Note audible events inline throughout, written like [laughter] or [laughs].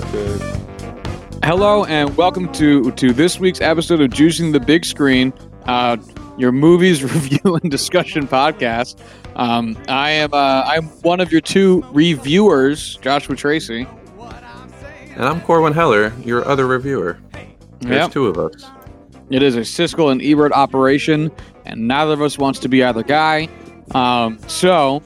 up, Greg? Hello and welcome to to this week's episode of Juicing the Big Screen, uh, your movies [laughs] review and discussion podcast. Um, I am uh, I'm one of your two reviewers, Joshua Tracy. And I'm Corwin Heller, your other reviewer. There's Yep. two of us. It is a Siskel and Ebert operation, and neither of us wants to be either guy. Um, so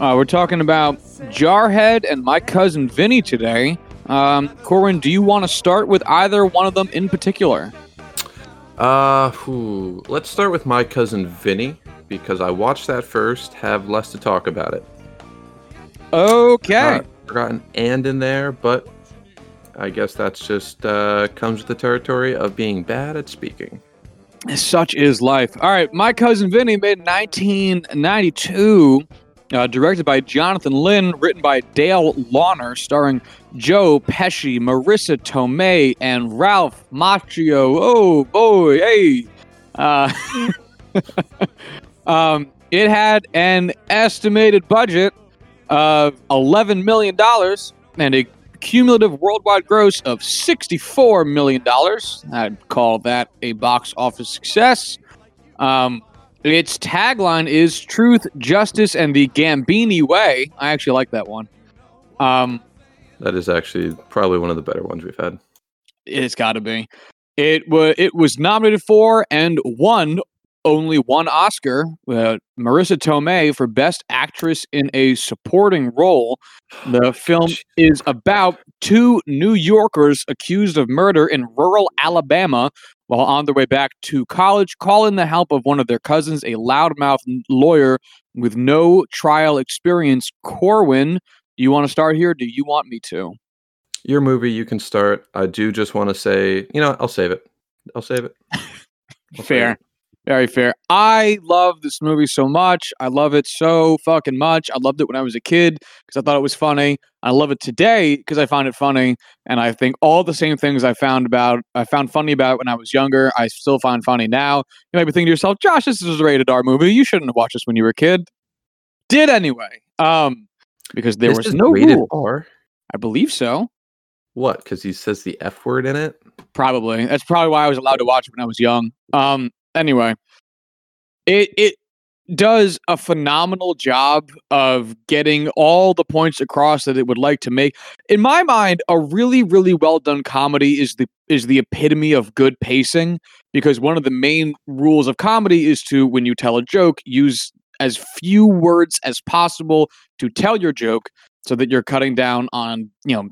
uh, we're talking about Jarhead and my cousin Vinny today. Um, Corwin, do you want to start with either one of them in particular? Uh, whew, let's start with my cousin Vinny because I watched that first. Have less to talk about it. Okay. Forgot an and in there, but I guess that's just uh, comes with the territory of being bad at speaking. Such is life. All right, my cousin Vinny made 1992, uh, directed by Jonathan Lynn, written by Dale Launer, starring Joe Pesci, Marisa Tomei, and Ralph Macchio. Oh boy, hey! Uh, [laughs] um, it had an estimated budget of 11 million dollars and a cumulative worldwide gross of $64 million. I'd call that a box office success. Um, its tagline is Truth, Justice, and the Gambini Way. I actually like that one. Um, That is actually probably one of the better ones we've had. it's got to be. It was it was nominated for and won only one Oscar. Uh, Marisa Tomei for Best Actress in a Supporting Role. The [sighs] film is about two New Yorkers accused of murder in rural Alabama while on their way back to college, call in the help of one of their cousins, a loudmouth lawyer with no trial experience. Corwin, do you want to start here? Do you want me to? Your movie, you can start. I do just want to say, you know, I'll save it. I'll save it. [laughs] I'll save Fair. it. Very fair. I love this movie so much. I love it so fucking much. I loved it when I was a kid because I thought it was funny. I love it today because I find it funny. And I think all the same things I found about, I found funny about when I was younger, I still find funny now. You might be thinking to yourself, Josh, this is a rated R movie. You shouldn't have watched this when you were a kid. Did anyway. Um, because there This was no rated rule. R. I believe so. What? Because he says the F word in it? Probably. That's probably why I was allowed to watch it when I was young. Um. Anyway, it it does a phenomenal job of getting all the points across that it would like to make. In my mind, a really really well done comedy is the is the epitome of good pacing because one of the main rules of comedy is to when you tell a joke use as few words as possible to tell your joke so that you're cutting down on, you know,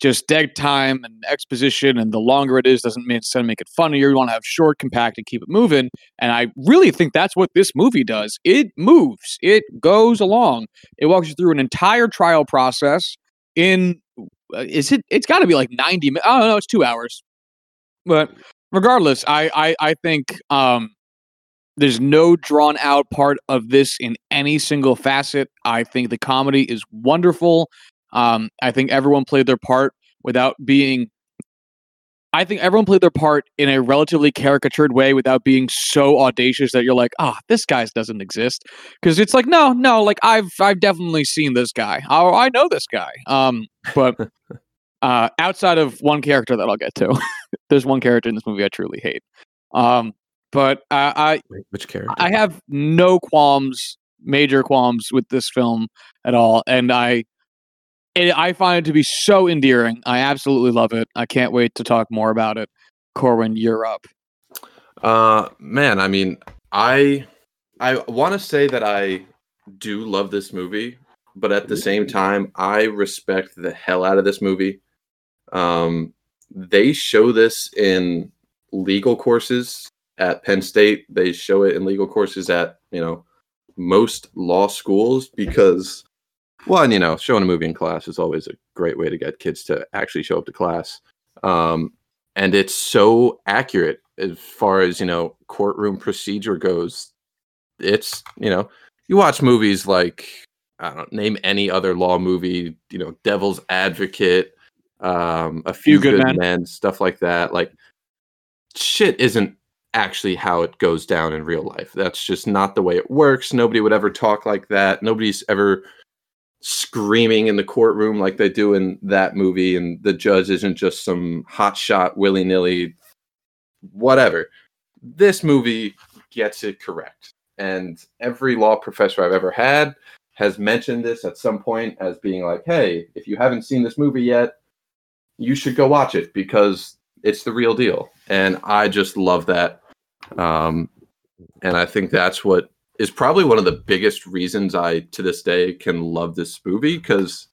just dead time and exposition, and the longer it is doesn't mean to make it funnier. You want to have short, compact, and keep it moving. And I really think that's what this movie does. It moves, it goes along, it walks you through an entire trial process. In uh, is it? It's got to be like ninety. mi- I don't know. It's two hours, but regardless, I I, I think um, there's no drawn out part of this in any single facet. I think the comedy is wonderful. Um, I think everyone played their part without being. I think everyone played their part in a relatively caricatured way without being so audacious that you're like, ah, this guy doesn't exist. Because it's like, no, no, like I've I've definitely seen this guy. Oh, I know this guy. Um, but [laughs] uh, outside of one character that I'll get to, [laughs] there's one character in this movie I truly hate. Um, but uh, I which character? I have no qualms, major qualms with this film at all, and I, it, I find it to be so endearing. I absolutely love it. I can't wait to talk more about it. Corwin, you're up. Uh, man, I mean, I I want to say that I do love this movie, but at the same time, I respect the hell out of this movie. Um, they show this in legal courses at Penn State. They show it in legal courses at you know most law schools because one, you know, showing a movie in class is always a great way to get kids to actually show up to class. Um, and it's so accurate as far as you know courtroom procedure goes it's you know you watch movies like i don't name any other law movie you know devil's advocate um a few, Good good, Men. men. stuff like that like shit isn't actually how it goes down in real life that's just not the way it works nobody would ever talk like that nobody's ever screaming in the courtroom like they do in that movie, and the judge isn't just some hotshot willy nilly, whatever. This movie gets it correct. And every law professor I've ever had has mentioned this at some point as being like, hey, if you haven't seen this movie yet, you should go watch it because it's the real deal. And I just love that. Um, and I think that's what is probably one of the biggest reasons I, to this day, can love this movie because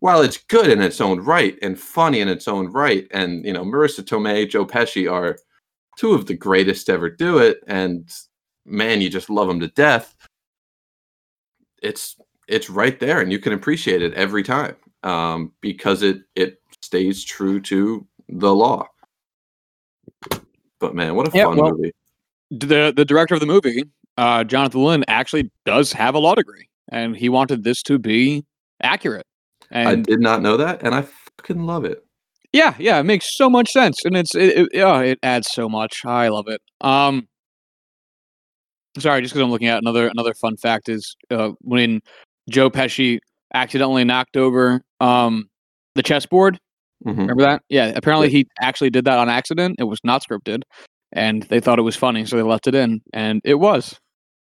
while it's good in its own right and funny in its own right, and you know, Marisa Tomei, Joe Pesci are two of the greatest to ever do it, and man, you just love them to death. It's it's right there, and you can appreciate it every time um, because it it stays true to the law. But man, what a Yeah, fun well- movie! the the director of the movie, uh, Jonathan Lynn, actually does have a law degree, and he wanted this to be accurate. I did not know that, and I fucking love it. yeah, yeah, it makes so much sense, and it's it, it yeah, it adds so much. I love it. Um, sorry, just because I'm looking at another another fun fact is uh, when Joe Pesci accidentally knocked over um the chessboard. Mhm. Remember that? Yeah, apparently he actually did that on accident. It was not scripted, and they thought it was funny, so they left it in, and it was.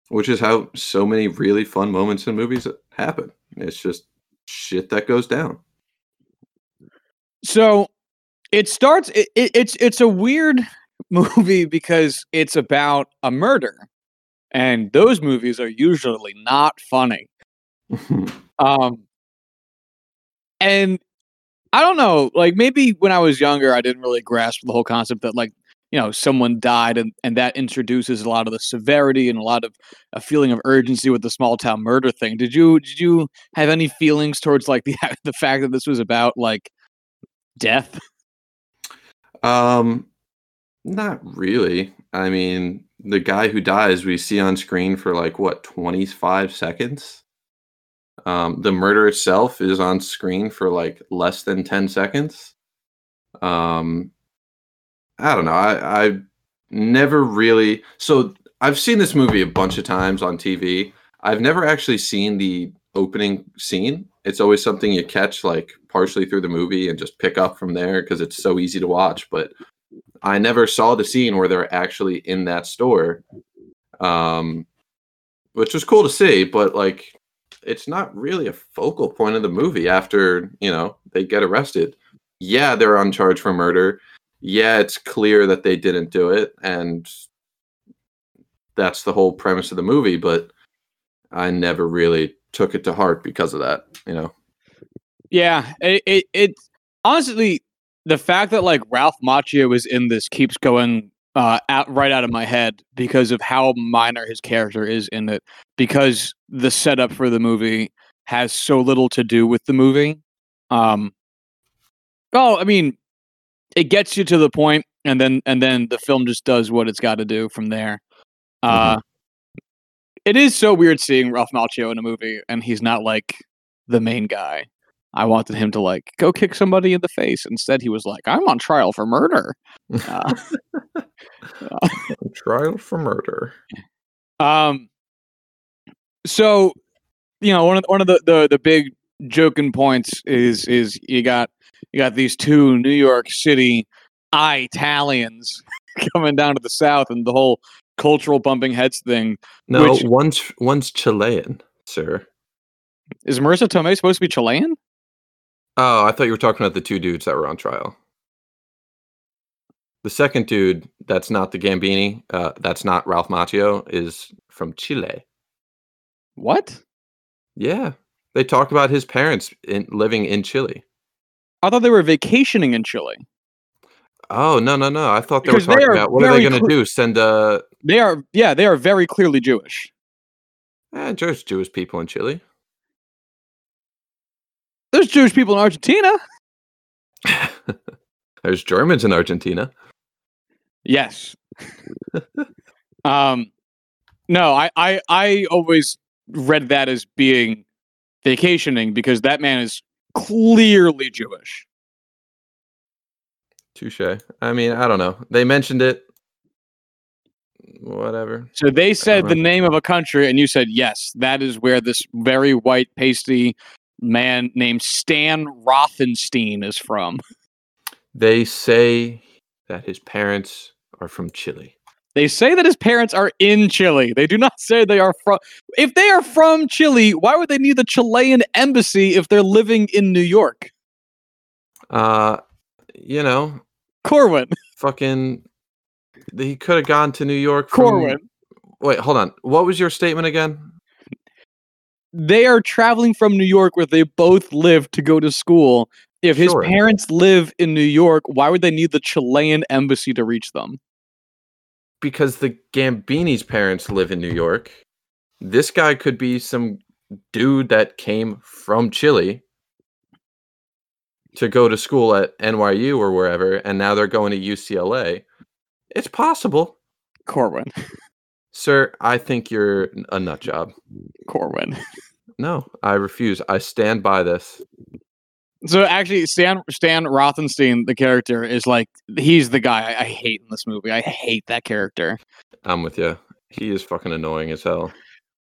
Which is how so many really fun moments in movies happen. It's just shit that goes down. So it starts. It, it, it's it's a weird [laughs] movie because it's about a murder, and those movies are usually not funny. [laughs] Um, and I don't know, like maybe when I was younger, I didn't really grasp the whole concept that like you know someone died, and and that introduces a lot of the severity and a lot of a feeling of urgency with the small town murder thing. Did you did you have any feelings towards like [laughs] the the fact that this was about like death? um, not really. I mean, the guy who dies we see on screen for like what twenty five seconds. Um, the murder itself is on screen for like less than ten seconds. Um, I don't know. I I never really. So I've seen this movie a bunch of times on TV. I've never actually seen the opening scene. It's always something you catch like partially through the movie and just pick up from there because it's so easy to watch. But I never saw the scene where they're actually in that store, um, which was cool to see. But like, it's not really a focal point of the movie. After you know they get arrested, yeah, they're on charge for murder. Yeah, it's clear that they didn't do it, and that's the whole premise of the movie. But I never really took it to heart because of that. You know. Yeah, it, it it honestly the fact that like Ralph Macchio was in this keeps going uh out right out of my head because of how minor his character is in it because the setup for the movie has so little to do with the movie. Um Oh, I mean it gets you to the point and then and then the film just does what it's got to do from there. Uh it is so weird seeing Ralph Macchio in a movie and he's not like the main guy. I wanted him to like go kick somebody in the face. Instead, he was like, "I'm on trial for murder." [laughs] Uh, [laughs] Trial for murder. [laughs] um, so you know, one of the, one of the, the the big joking points is is you got you got these two New York City Italians [laughs] coming down to the South, and the whole cultural bumping heads thing. No, Which- one's one's Chilean, sir. Is Marisa Tomei supposed to be Chilean? Oh, I thought you were talking about the two dudes that were on trial. The second dude, that's not the Gambini, uh, that's not Ralph Macchio, is from Chile. What? Yeah, they talk about his parents in, living in Chile. I thought they were vacationing in Chile. Oh no no no! I thought they Because were talking are about what are they going to cl- do? Send uh, They are, yeah, they are very clearly Jewish. eh, there's Jewish people in Chile. There's Jewish people in Argentina. [laughs] there's Germans in Argentina. Yes. [laughs] um, no, I, I, I always read that as being vacationing because that man is clearly Jewish. Touche. I mean, I don't know. They mentioned it. whatever. So they said the name of a country, and you said yes. That is where this very white, pasty man named Stan Rothenstein is from. They say that his parents are from Chile. They say that his parents are in Chile. They do not [laughs] say they are from. If they are from Chile, why would they need the Chilean embassy if they're living in New York? Uh, you know, Corwin, [laughs] fucking. He could have gone to New York. From, Corwin. Wait, hold on. What was your statement again? They are traveling from New York where they both live to go to school. If his Sure. parents live in New York, why would they need the Chilean embassy to reach them? Because the Gambini's parents live in New York. This guy could be some dude that came from Chile to go to school at NYU or wherever, and now they're going to UCLA. It's possible. Corwin. Sir, I think you're a nut job. Corwin. No, I refuse. I stand by this. So actually, Stan Stan Rothenstein, the character, is like he's the guy I, I hate in this movie. I hate that character. I'm with you. He is fucking annoying as hell.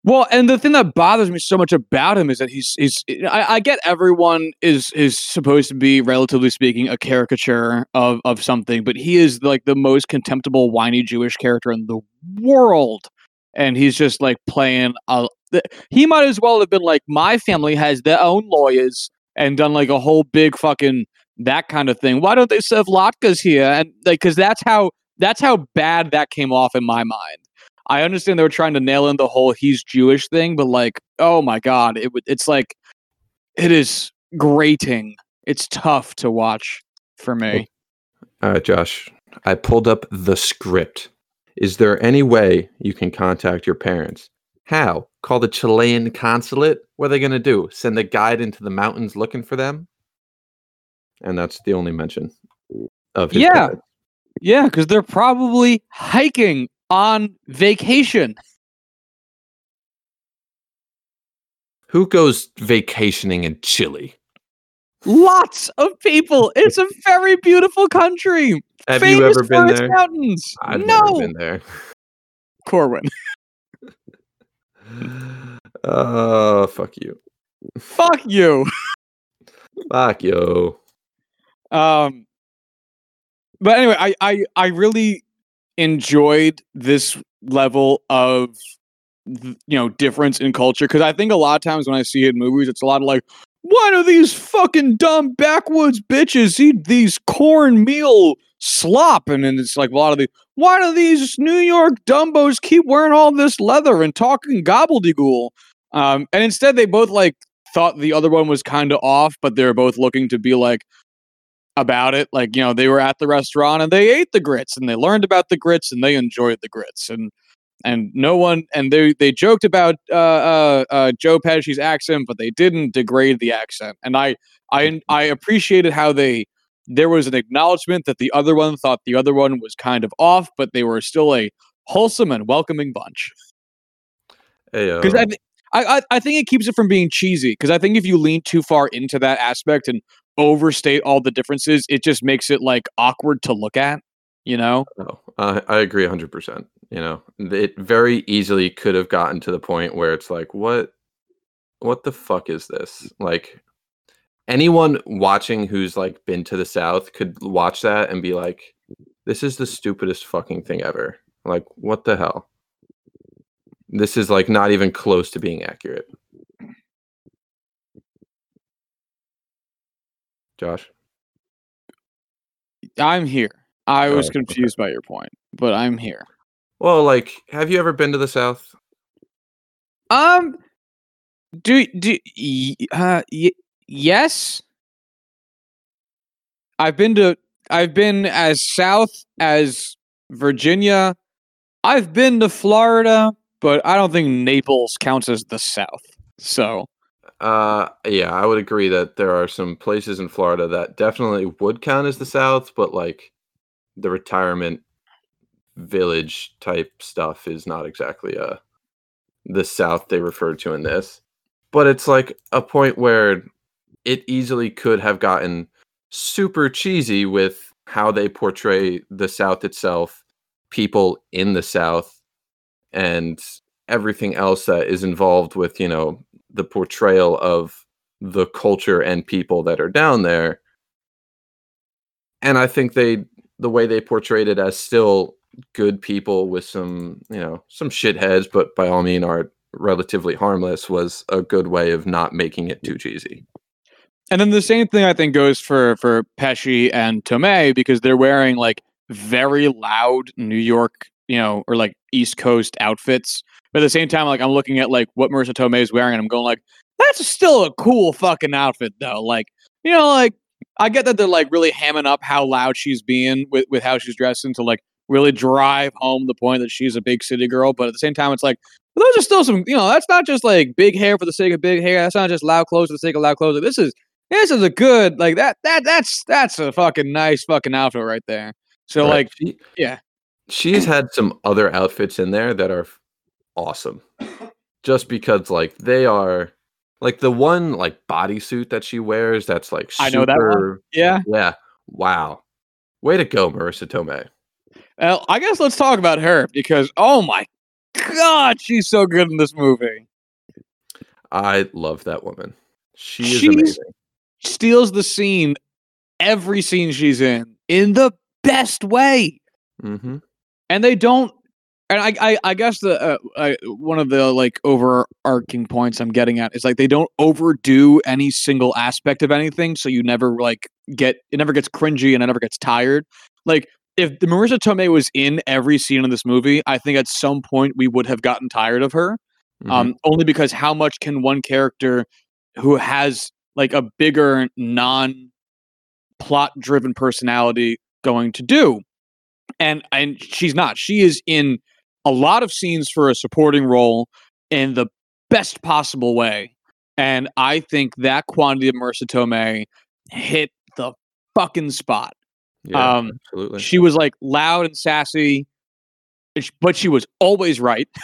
Well, and the thing that bothers me so much about him is that he's he's I, I get everyone is is supposed to be relatively speaking a caricature of of something, but he is like the most contemptible whiny Jewish character in the world. And he's just like playing a he might as well have been like my family has their own lawyers and done like a whole big fucking that kind of thing. Why don't they serve latkes here? And like cuz that's how that's how bad that came off in my mind. I understand they were trying to nail in the whole he's Jewish thing, but like, oh my god, it would it's like it is grating. It's tough to watch for me. All right, uh, Josh. I pulled up the script. Is there any way you can contact your parents? How? Call the Chilean consulate? What are they going to do? Send a guide into the mountains looking for them? And that's the only mention of his Yeah. parents. Yeah, because they're probably hiking on vacation. Who goes vacationing in Chile? Lots of people. It's a very beautiful country. Have famous you ever been there? mountains. I've no, never been there. Corwin. [laughs] Oh, fuck you. Fuck you. Fuck you. Um, but anyway, I, I I really enjoyed this level of you know difference in culture because I think a lot of times when I see it in movies, it's a lot of like, why do these fucking dumb backwoods bitches eat these cornmeal slop? And then it's like a lot of the why do these New York dumbos keep wearing all this leather and talking gobbledygook? Um, and instead they both like thought the other one was kind of off, but they're both looking to be like about it. Like, you know, they were at the restaurant and they ate the grits and they learned about the grits and they enjoyed the grits. And and no one and they they joked about uh, uh, uh, Joe Pesci's accent, but they didn't degrade the accent. And I I [laughs] I appreciated how they there was an acknowledgement that the other one thought the other one was kind of off, but they were still a wholesome and welcoming bunch. Because I, I, I think it keeps it from being cheesy. Because I think if you lean too far into that aspect and overstate all the differences, it just makes it like awkward to look at. You know? No, I I agree 100%. You know, it very easily could have gotten to the point where it's like, what, what the fuck is this? Like, anyone watching who's like been to the South could watch that and be like, this is the stupidest fucking thing ever. Like, what the hell? This is like not even close to being accurate. Josh, I'm here. I was Oh, okay. confused by your point, but I'm here. well, like, have you ever been to the South? Um, do do y- uh y- yes. I've been to I've been as south as Virginia. I've been to Florida, but I don't think Naples counts as the South. So Uh, yeah, I would agree that there are some places in Florida that definitely would count as the South, but like the retirement village type stuff is not exactly uh the South they refer to in this. But it's like a point where it easily could have gotten super cheesy with how they portray the South itself, people in the South, and everything else that is involved with you know the portrayal of the culture and people that are down there and i think they the way they portrayed it as still good people with some you know some shitheads but by all means are relatively harmless was a good way of not making it too cheesy And then the same thing I think goes for for Pesci and Tomei because they're wearing like very loud New York, you know, or like East Coast outfits. But at the same time, like I'm looking at like what Marisa Tomei is wearing, and I'm going like, that's still a cool fucking outfit though. Like, you know, like I get that they're like really hamming up how loud she's being with with how she's dressing to like really drive home the point that she's a big city girl. But at the same time, it's like those are still some, you know, that's not just like big hair for the sake of big hair. That's not just loud clothes for the sake of loud clothes. Like, this is this is a good like that that that's that's a fucking nice fucking outfit right there. So Right. like She- yeah. she's had some other outfits in there that are awesome just because like they are like the one like bodysuit that she wears that's like super, I know that one. yeah. yeah wow way to go marisa tomei Well, I guess let's talk about her because oh my god, she's so good in this movie. i love that woman she is amazing Steals the scene every scene she's in in the best way. hmm and they don't and I, I i guess the uh, I, one of the like overarching points i'm getting at is like they don't overdo any single aspect of anything so you never like get it never gets cringy and it never gets tired. Like if the marisa tomei was in every scene in this movie i think at some point we would have gotten tired of her Mm-hmm. um only because how much can one character who has like a bigger non plot driven personality going to do? And and she's not. She is in a lot of scenes for a supporting role in the best possible way. And i think that quantity of marisa tomei hit the fucking spot. Yeah um, absolutely. she was like loud and sassy but she was always right. [laughs]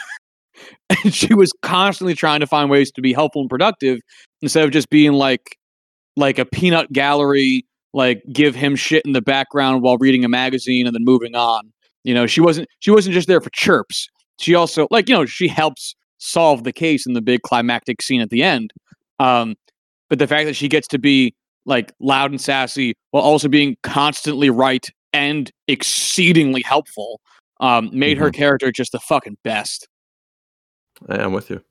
And she was constantly trying to find ways to be helpful and productive instead of just being like like a peanut gallery like give him shit in the background while reading a magazine and then moving on you know she wasn't she wasn't just there for chirps. She also like you know she helps solve the case in the big climactic scene at the end. Um but the fact that she gets to be like loud and sassy while also being constantly right and exceedingly helpful um made her character just the fucking best. I am with you.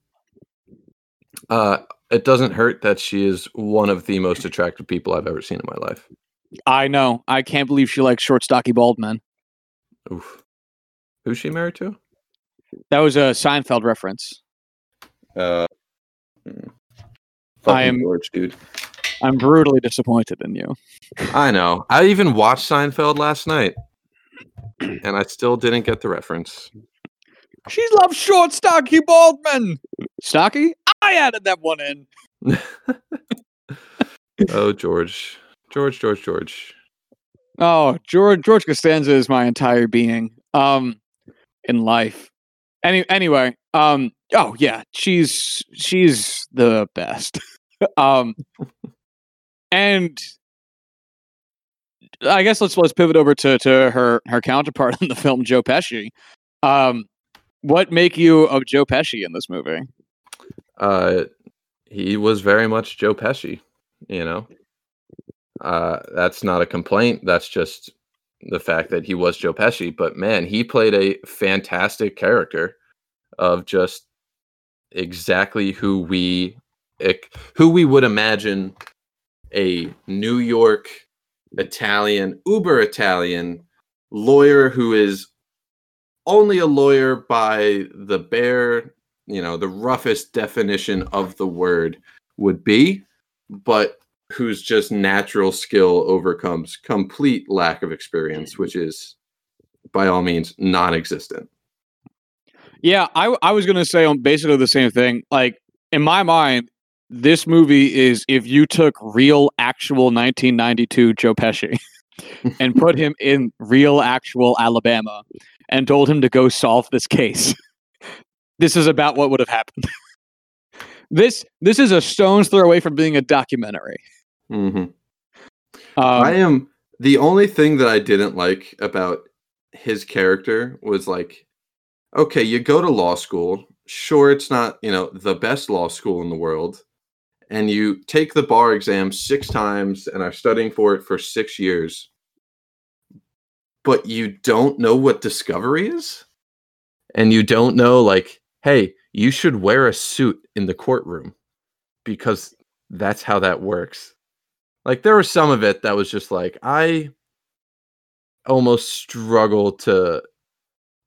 Uh, it doesn't hurt that she is one of the most attractive people I've ever seen in my life. i know. I can't believe she likes short stocky bald men Oof. Who's she married to? that was a seinfeld reference Uh, I am- George, dude. i'm brutally disappointed in you I know. I even watched Seinfeld last night, and I still didn't get the reference. she loves short stocky bald men stocky i added that one in [laughs] oh, George, George, George, George. Oh, George George Costanza is my entire being um in life. Any anyway, um oh yeah, she's she's the best. [laughs] um and I guess let's let's pivot over to to her her counterpart [laughs] in the film Joe Pesci. Um what make you of Joe Pesci in this movie? Uh, he was very much Joe Pesci. You know, uh, that's not a complaint. That's just the fact that he was Joe Pesci. But man, he played a fantastic character of just exactly who we who we would imagine a New York Italian, uber Italian lawyer who is only a lawyer by the bare, you know, the roughest definition of the word would be, but whose just natural skill overcomes complete lack of experience, mm. which is by all means non-existent. Yeah, I I was gonna say on basically the same thing. Like in my mind, this movie is if you took real actual 1992 Joe Pesci [laughs] and put him in real actual Alabama and told him to go solve this case. this is about what would have happened. [laughs] this this is a stone's throw away from being a documentary. Hmm Um, I am the only thing that I didn't like about his character was like okay, you go to law school. Sure, it's not, you know, the best law school in the world. And you take the bar exam six times and are studying for it for six years. But you don't know what discovery is? And you don't know, like, hey, you should wear a suit in the courtroom because that's how that works. Like, there was some of it that was just like, I almost struggle to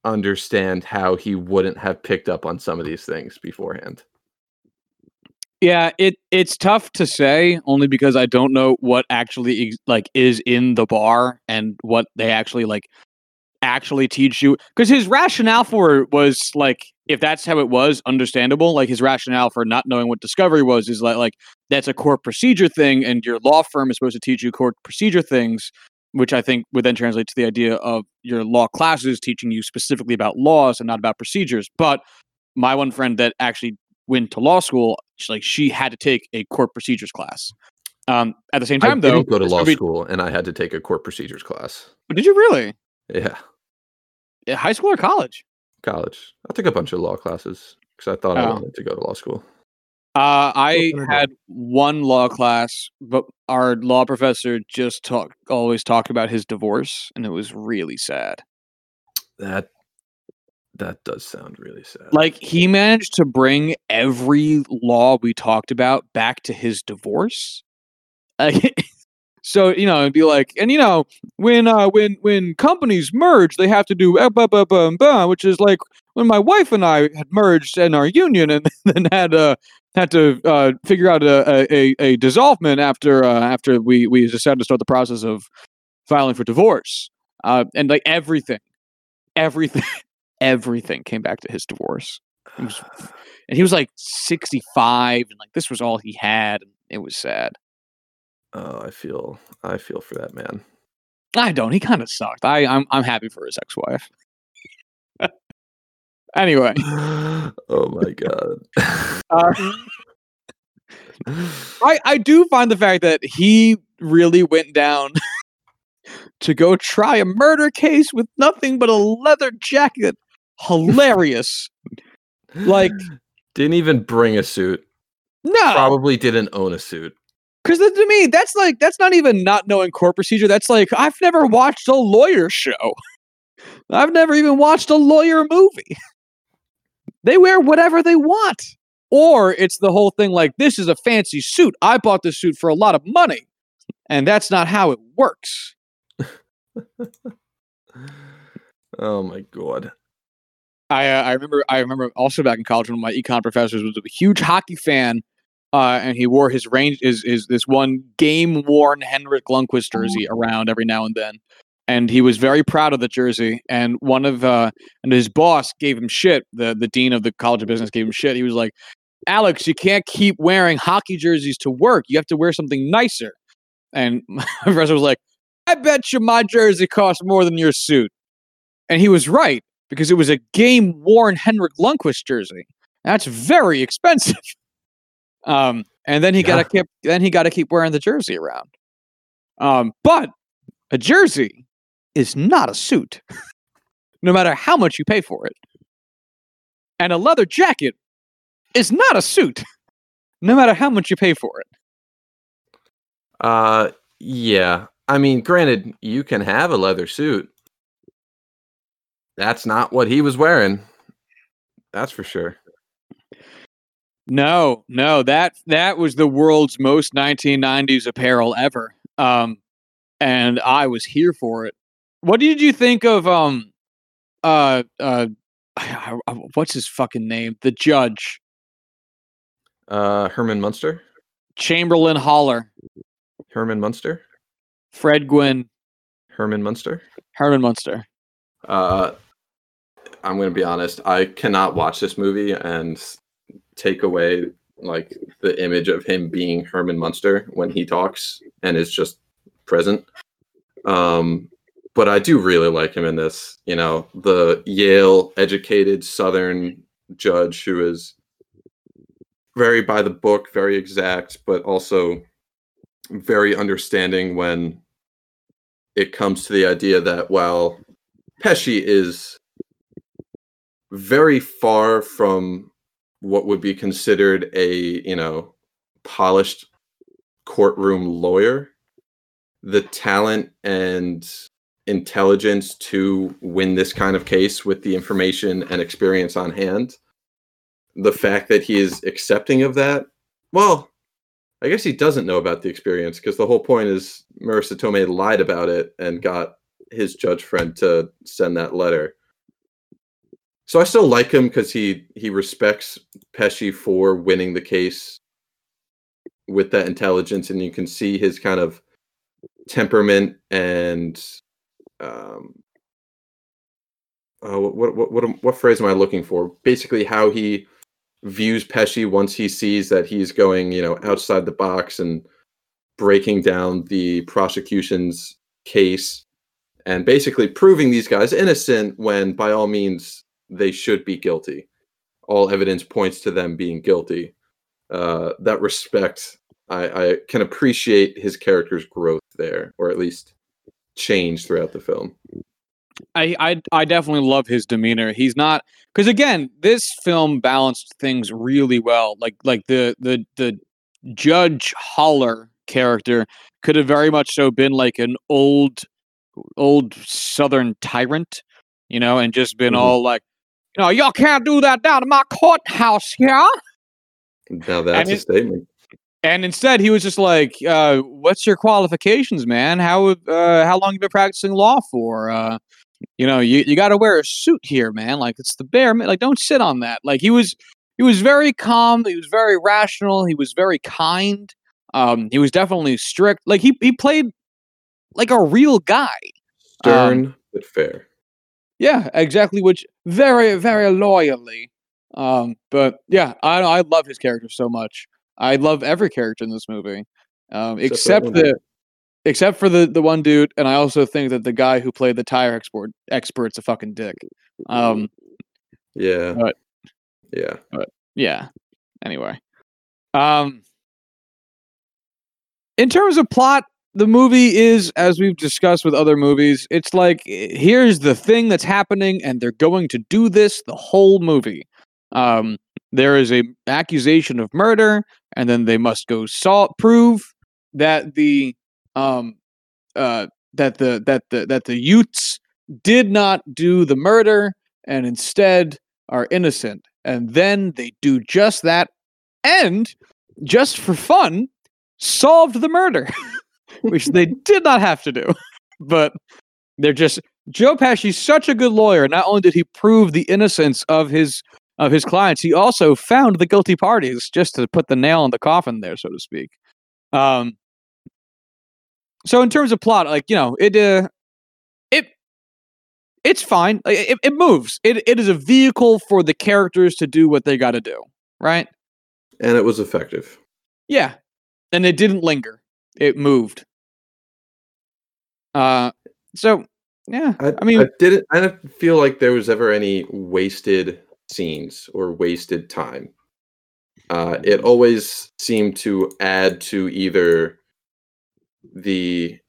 understand how he wouldn't have picked up on some of these things beforehand. Yeah, it it's tough to say only because I don't know what actually like is in the bar and what they actually like actually teach you because his rationale for it was like if that's how it was understandable like his rationale for not knowing what discovery was is like like that's a court procedure thing and your law firm is supposed to teach you court procedure things which I think would then translate to the idea of your law classes teaching you specifically about laws and not about procedures. But my one friend that actually went to law school, she, like she had to take a court procedures class. Um, at the same time, I though, didn't go to law movie- school and I had to take a court procedures class. But Did you really? Yeah, High school or college? college. I took a bunch of law classes because I thought I Oh. wanted to go to law school. Uh, I What did I do? had one law class, but our law professor just talk always talked about his divorce, and it was really sad. That that does sound really sad. Like he managed to bring every law we talked about back to his divorce. [laughs] So you know, it'd be like, and you know, when uh, when when companies merge, they have to do blah, blah, blah, blah, which is like when my wife and I had merged in our union, and [laughs] then had uh, had to uh, figure out a a, a dissolvement after uh, after we we decided to start the process of filing for divorce, uh, and like everything, everything, [laughs] everything came back to his divorce. Was- [sighs] and he was like 65 and like this was all he had and it was sad. Oh, I feel I feel for that man. i don't he kind of sucked. I i'm, I'm happy for his ex-wife anyway [laughs] oh my god. [laughs] uh, I, I do find the fact that he really went down [laughs] to go try a murder case with nothing but a leather jacket hilarious like didn't even bring a suit. no Probably didn't own a suit. Because to me, that's like that's not even not knowing court procedure. That's like I've never watched a lawyer show. I've never even watched a lawyer movie. They wear whatever they want. Or it's the whole thing like this is a fancy suit. I bought this suit for a lot of money. And that's not how it works. [laughs] Oh my god. I uh, I remember I remember also back in college one of my econ professors was a huge hockey fan, uh, and he wore his range is is this one game worn Henrik Lundqvist jersey around every now and then, and he was very proud of the jersey. And one of uh, and his boss gave him shit. The the dean of the College of Business gave him shit. He was like, "Alex, you can't keep wearing hockey jerseys to work. You have to wear something nicer." And [laughs] my professor was like, "I bet you my jersey costs more than your suit," and he was right because it was a game worn Henrik Lundqvist jersey. That's very [laughs] expensive. Um, and then he got to keep then he got to keep wearing the jersey around. Um, but a jersey is not a suit, [laughs] no matter how much you pay for it. And a leather jacket is not a suit, [laughs] no matter how much you pay for it. Uh yeah. I mean, granted, you can have a leather suit. That's not what he was wearing. That's for sure. No, no, that that was the world's most 1990s apparel ever. Um, and I was here for it. What did you think of um, uh, uh, [sighs] what's his fucking name? The judge, Uh Herman Munster? Chamberlain Haller, Herman Munster? Fred Gwynne, Herman Munster? Herman Munster. Uh I'm going to be honest. I cannot watch this movie and take away like the image of him being Herman Munster when he talks and is just present. Um but I do really like him in this, you know, the Yale educated southern judge who is very by the book, very exact, but also very understanding when it comes to the idea that while Pesci is very far from what would be considered a you know polished courtroom lawyer the talent and intelligence to win this kind of case with the information and experience on hand. The fact that he is accepting of that well i guess he doesn't know about the experience because the whole point is marisa tomei lied about it and got his judge friend to send that letter. So I still like him because he he respects Pesci for winning the case with that intelligence, and you can see his kind of temperament and um, uh, what, what what what phrase am I looking for? Basically, how he views Pesci once he sees that he's going, you know, outside the box and breaking down the prosecution's case and basically proving these guys innocent when by all means they should be guilty. All evidence points to them being guilty. Uh, that respect, I, I can appreciate his character's growth there, or at least change throughout the film. I, I I definitely love his demeanor. He's not because again, this film balanced things really well. Like like the the the Judge Haller character could have very much so been like an old old Southern tyrant, you know, and just been mm-hmm. all like, you know, y'all can't do that down in my courthouse here. Now that's and a it, statement. And instead, he was just like, uh, "What's your qualifications, man? How uh, how long you been practicing law for? Uh, you know, you, you got to wear a suit here, man. Like it's the bare. Like don't sit on that. Like he was he was very calm. He was very rational. He was very kind. Um, he was definitely strict. Like he he played like a real guy. Stern um, but fair. Yeah, exactly. Which very, very loyally. Um, but yeah, I I love his character so much. I love every character in this movie, um, except, except the except for the the one dude. And I also think that the guy who played the tire export expert's a fucking dick. Um, yeah, but yeah, but yeah. Anyway, um, in terms of plot, the movie is, as we've discussed with other movies, it's like here's the thing that's happening, and they're going to do this the whole movie. Um, there is a accusation of murder, and then they must go salt prove that the um uh that the that the that the Utes did not do the murder and instead are innocent. And then they do just that and just for fun solved the murder. [laughs] which they did not have to do. But they're just Joe Pesci's such a good lawyer. Not only did he prove the innocence of his of his clients, he also found the guilty parties just to put the nail in the coffin there, so to speak. Um, so in terms of plot, like you know, it uh, it it's fine. It, it moves. It it is a vehicle for the characters to do what they got to do, right? And it was effective. Yeah, and it didn't linger. It moved. Uh, so yeah, I, I mean, I didn't. I didn't feel like there was ever any wasted scenes or wasted time. Uh, it always seemed to add to either the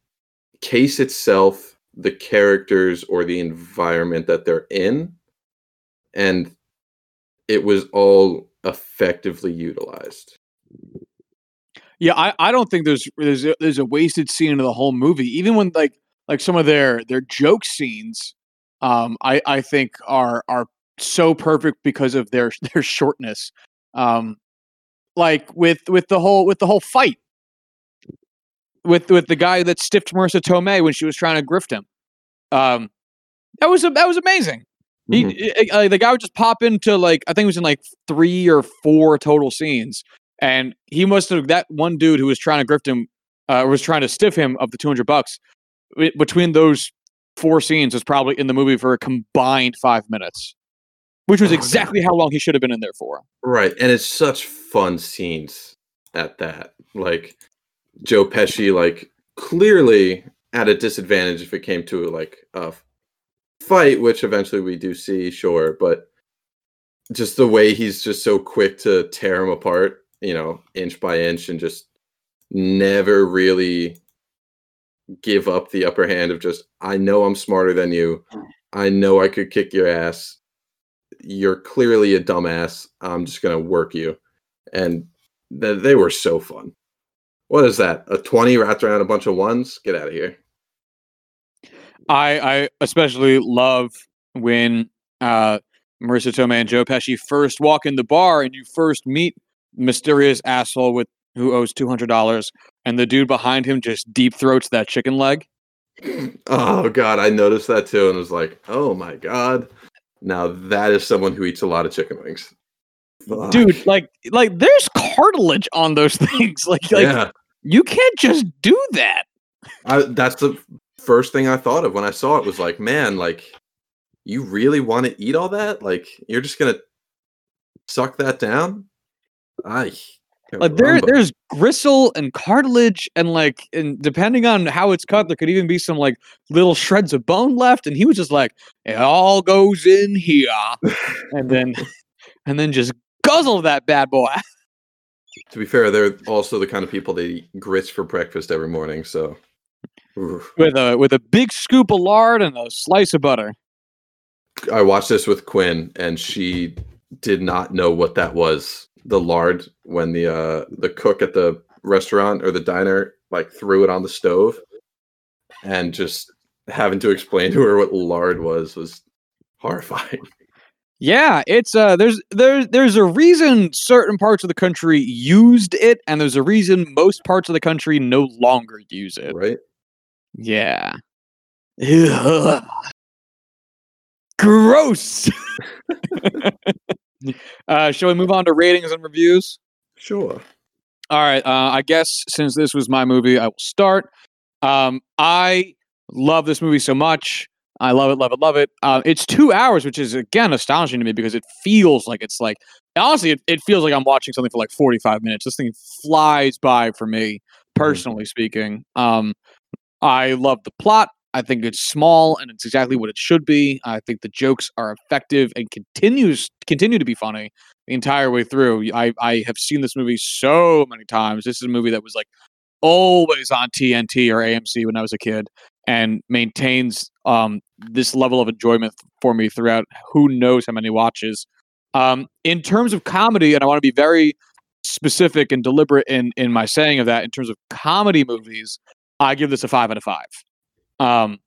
case itself, the characters, or the environment that they're in, and it was all effectively utilized. Yeah, I, I don't think there's there's a, there's a wasted scene in the whole movie. Even when like like some of their their joke scenes, um, I I think are are so perfect because of their [laughs] their shortness. Um, like with with the whole with the whole fight with with the guy that stiffed Marisa Tomei when she was trying to grift him. Um, that was that was amazing. Mm-hmm. He, uh, the guy would just pop into like I think it was in like three or four total scenes, and he must have that one dude who was trying to grift him, uh, was trying to stiff him of the two hundred bucks. Between those four scenes, was probably in the movie for a combined five minutes, which was oh, exactly how long he should have been in there for. Right, and it's such fun scenes at that. Like Joe Pesci, like clearly at a disadvantage if it came to like a fight, which eventually we do see, sure, but just the way he's just so quick to tear him apart you know, inch by inch and just never really give up the upper hand of just I know I'm smarter than you. I know I could kick your ass. You're clearly a dumbass. I'm just gonna work you, and th- they were so fun. What is that? A twenty wrapped around a bunch of ones? Get out of here. I I especially love when uh, Marisa Tomei and Joe Pesci first walk in the bar and you first meet mysterious asshole with who owes two hundred dollars, and the dude behind him just deep throats that chicken leg. Oh god, I noticed that too, and was like, oh my god. Now that is someone who eats a lot of chicken wings. Fuck. Dude, like like there's cartilage on those [laughs] things. Like like yeah, you can't just do that. I, that's the first thing I thought of when I saw it. Was like, man, like you really want to eat all that? Like you're just gonna suck that down? I Like there there's gristle and cartilage and like and depending on how it's cut, there could even be some like little shreds of bone left. And he was just like, it all goes in here. and then [laughs] and then just guzzle that bad boy. [laughs] To be fair, they're also the kind of people that eat grits for breakfast every morning. So, oof. with a with a big scoop of lard and a slice of butter. I watched this with Quinn, and she did not know what that was. The lard when the uh, the cook at the restaurant or the diner like threw it on the stove, and just having to explain to her what lard was was horrifying. Yeah, it's uh there's there's there's a reason certain parts of the country used it and there's a reason most parts of the country no longer use it. Right? Yeah. Ugh. Gross. [laughs] uh shall we move on to ratings and reviews? Sure. All right, uh I guess since this was my movie, I will start. Um I love this movie so much. I love it, love it, love it. Uh, it's two hours, which is again astonishing to me because it feels like it's like honestly, it, it feels like I'm watching something for like 45 minutes. This thing flies by for me, personally speaking. Um, I love the plot. I think it's small and it's exactly what it should be. I think the jokes are effective and continues continue to be funny the entire way through. I I have seen this movie so many times. This is a movie that was like always on TNT or AMC when I was a kid and maintains um, this level of enjoyment for me throughout who knows how many watches. Um, in terms of comedy, and I want to be very specific and deliberate in in my saying of that. In terms of comedy movies, I give this a five out of five, um,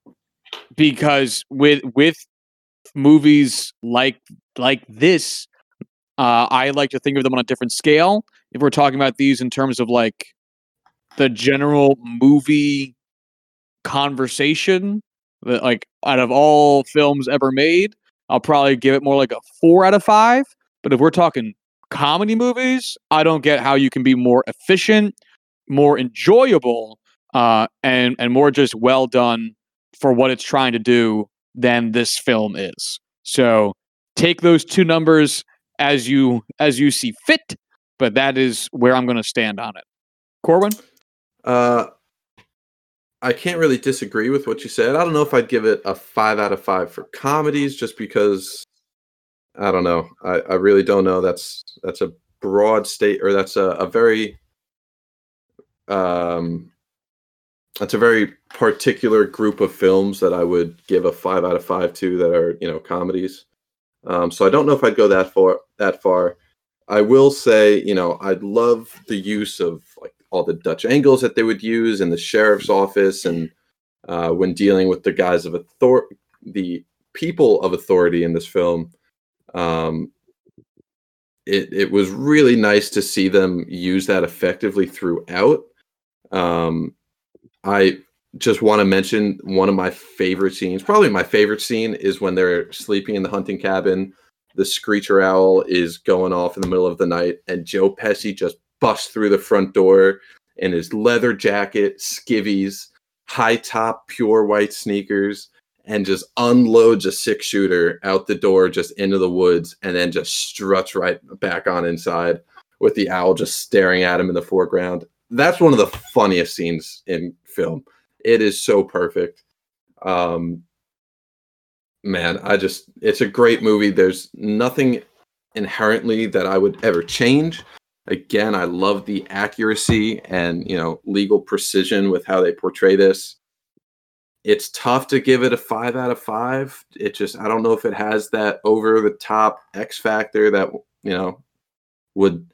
because with with movies like like this, uh, I like to think of them on a different scale. If we're talking about these in terms of like the general movie conversation that like out of all films ever made i'll probably give it more like a four out of five but if we're talking comedy movies i don't get how you can be more efficient more enjoyable uh and and more just well done for what it's trying to do than this film is so take those two numbers as you as you see fit but that is where i'm going to stand on it corwin Uh, I can't really disagree with what you said. I don't know if I'd give it a five out of five for comedies, just because I don't know. I, I really don't know. That's that's a broad state, or that's a, a very um, that's a very particular group of films that I would give a five out of five to that are you know comedies. Um, so I don't know if I'd go that far. That far. I will say, you know, I'd love the use of like all the Dutch angles that they would use in the sheriff's office and uh, when dealing with the guys of authority, the people of authority in this film. Um, it it was really nice to see them use that effectively throughout. Um, I just want to mention one of my favorite scenes. Probably my favorite scene is when they're sleeping in the hunting cabin. The screecher owl is going off in the middle of the night, and Joe Pesci just busts through the front door in his leather jacket, skivvies, high top, pure white sneakers, and just unloads a six shooter out the door, just into the woods, and then just struts right back on inside with the owl just staring at him in the foreground. That's one of the funniest scenes in film. It is so perfect. Um, man, I just, it's a great movie. There's nothing inherently that I would ever change. Again, I love the accuracy and, you know, legal precision with how they portray this. it's tough to give it a five out of five. It just I don't know if it has that over the top X factor that you know would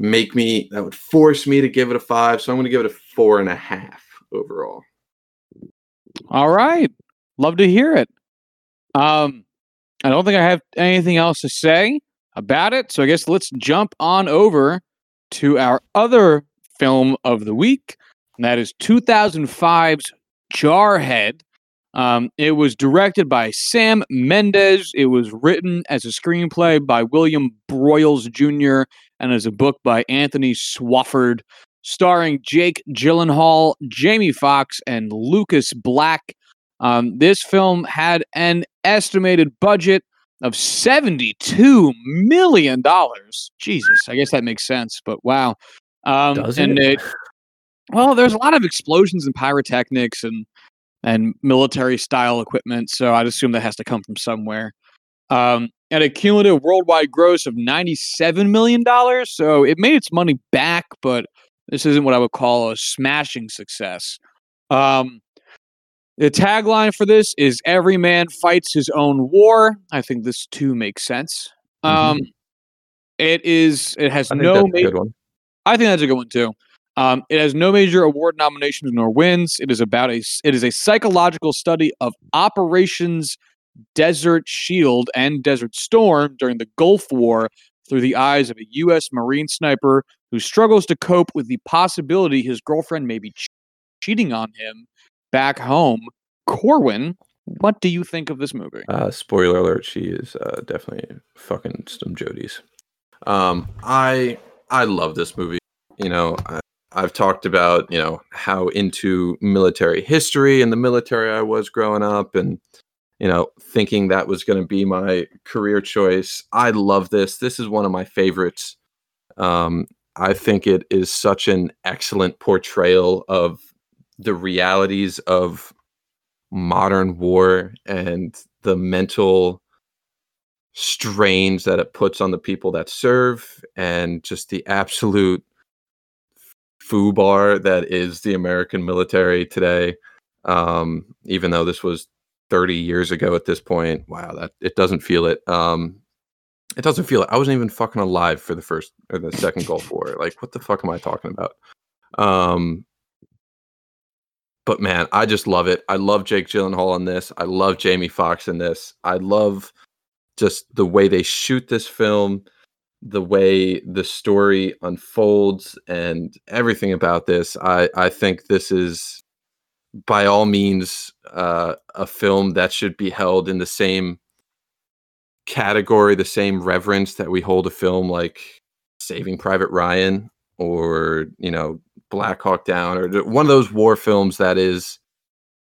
make me that would force me to give it a five. So I'm going to give it a four and a half overall. All right, love to hear it. Um, I don't think I have anything else to say about it. So I guess let's jump on over to our other film of the week, and that is 2005's Jarhead. Um, it was directed by Sam Mendes. It was written as a screenplay by William Broyles Jr. and as a book by Anthony Swofford, starring Jake Gyllenhaal, Jamie Foxx, and Lucas Black. Um, this film had an estimated budget of $72 million. Jesus, I guess that makes sense, but wow. Um, Does and it? it, well, there's a lot of explosions and pyrotechnics and and military style equipment, so I'd assume that has to come from somewhere. Um, at a cumulative worldwide gross of $97 million, so it made its money back, but this isn't what I would call a smashing success. Um, the tagline for this is "Every man fights his own war." I think this too makes sense. Um, it is. It has no. that's a good one. I think that's a good one too. Um, it has no major award nominations nor wins. It is about a, it is a psychological study of operations Desert Shield and Desert Storm during the Gulf War through the eyes of a U.S. Marine sniper who struggles to cope with the possibility his girlfriend may be che- cheating on him back home. Corwin, what do you think of this movie? Uh, spoiler alert: she is uh, definitely fucking some Jodies. Um, I I love this movie. You know, I, I've talked about you know how into military history and the military I was growing up, and you know thinking that was going to be my career choice. I love this. This is one of my favorites. Um, I think it is such an excellent portrayal of the realities of modern war and the mental strains that it puts on the people that serve and just the absolute FUBAR that is the American military today. Um, even though this was 30 years ago at this point, wow, that it doesn't feel it. Um, it doesn't feel it. I wasn't even fucking alive for the first or the second Gulf War. Like, what the fuck am I talking about? Um, but man, I just love it. I love Jake Gyllenhaal in this. I love Jamie Foxx in this. I love just the way they shoot this film, the way the story unfolds, and everything about this. I I think this is by all means uh, a film that should be held in the same category, the same reverence that we hold a film like Saving Private Ryan or you know Black Hawk Down or one of those war films that is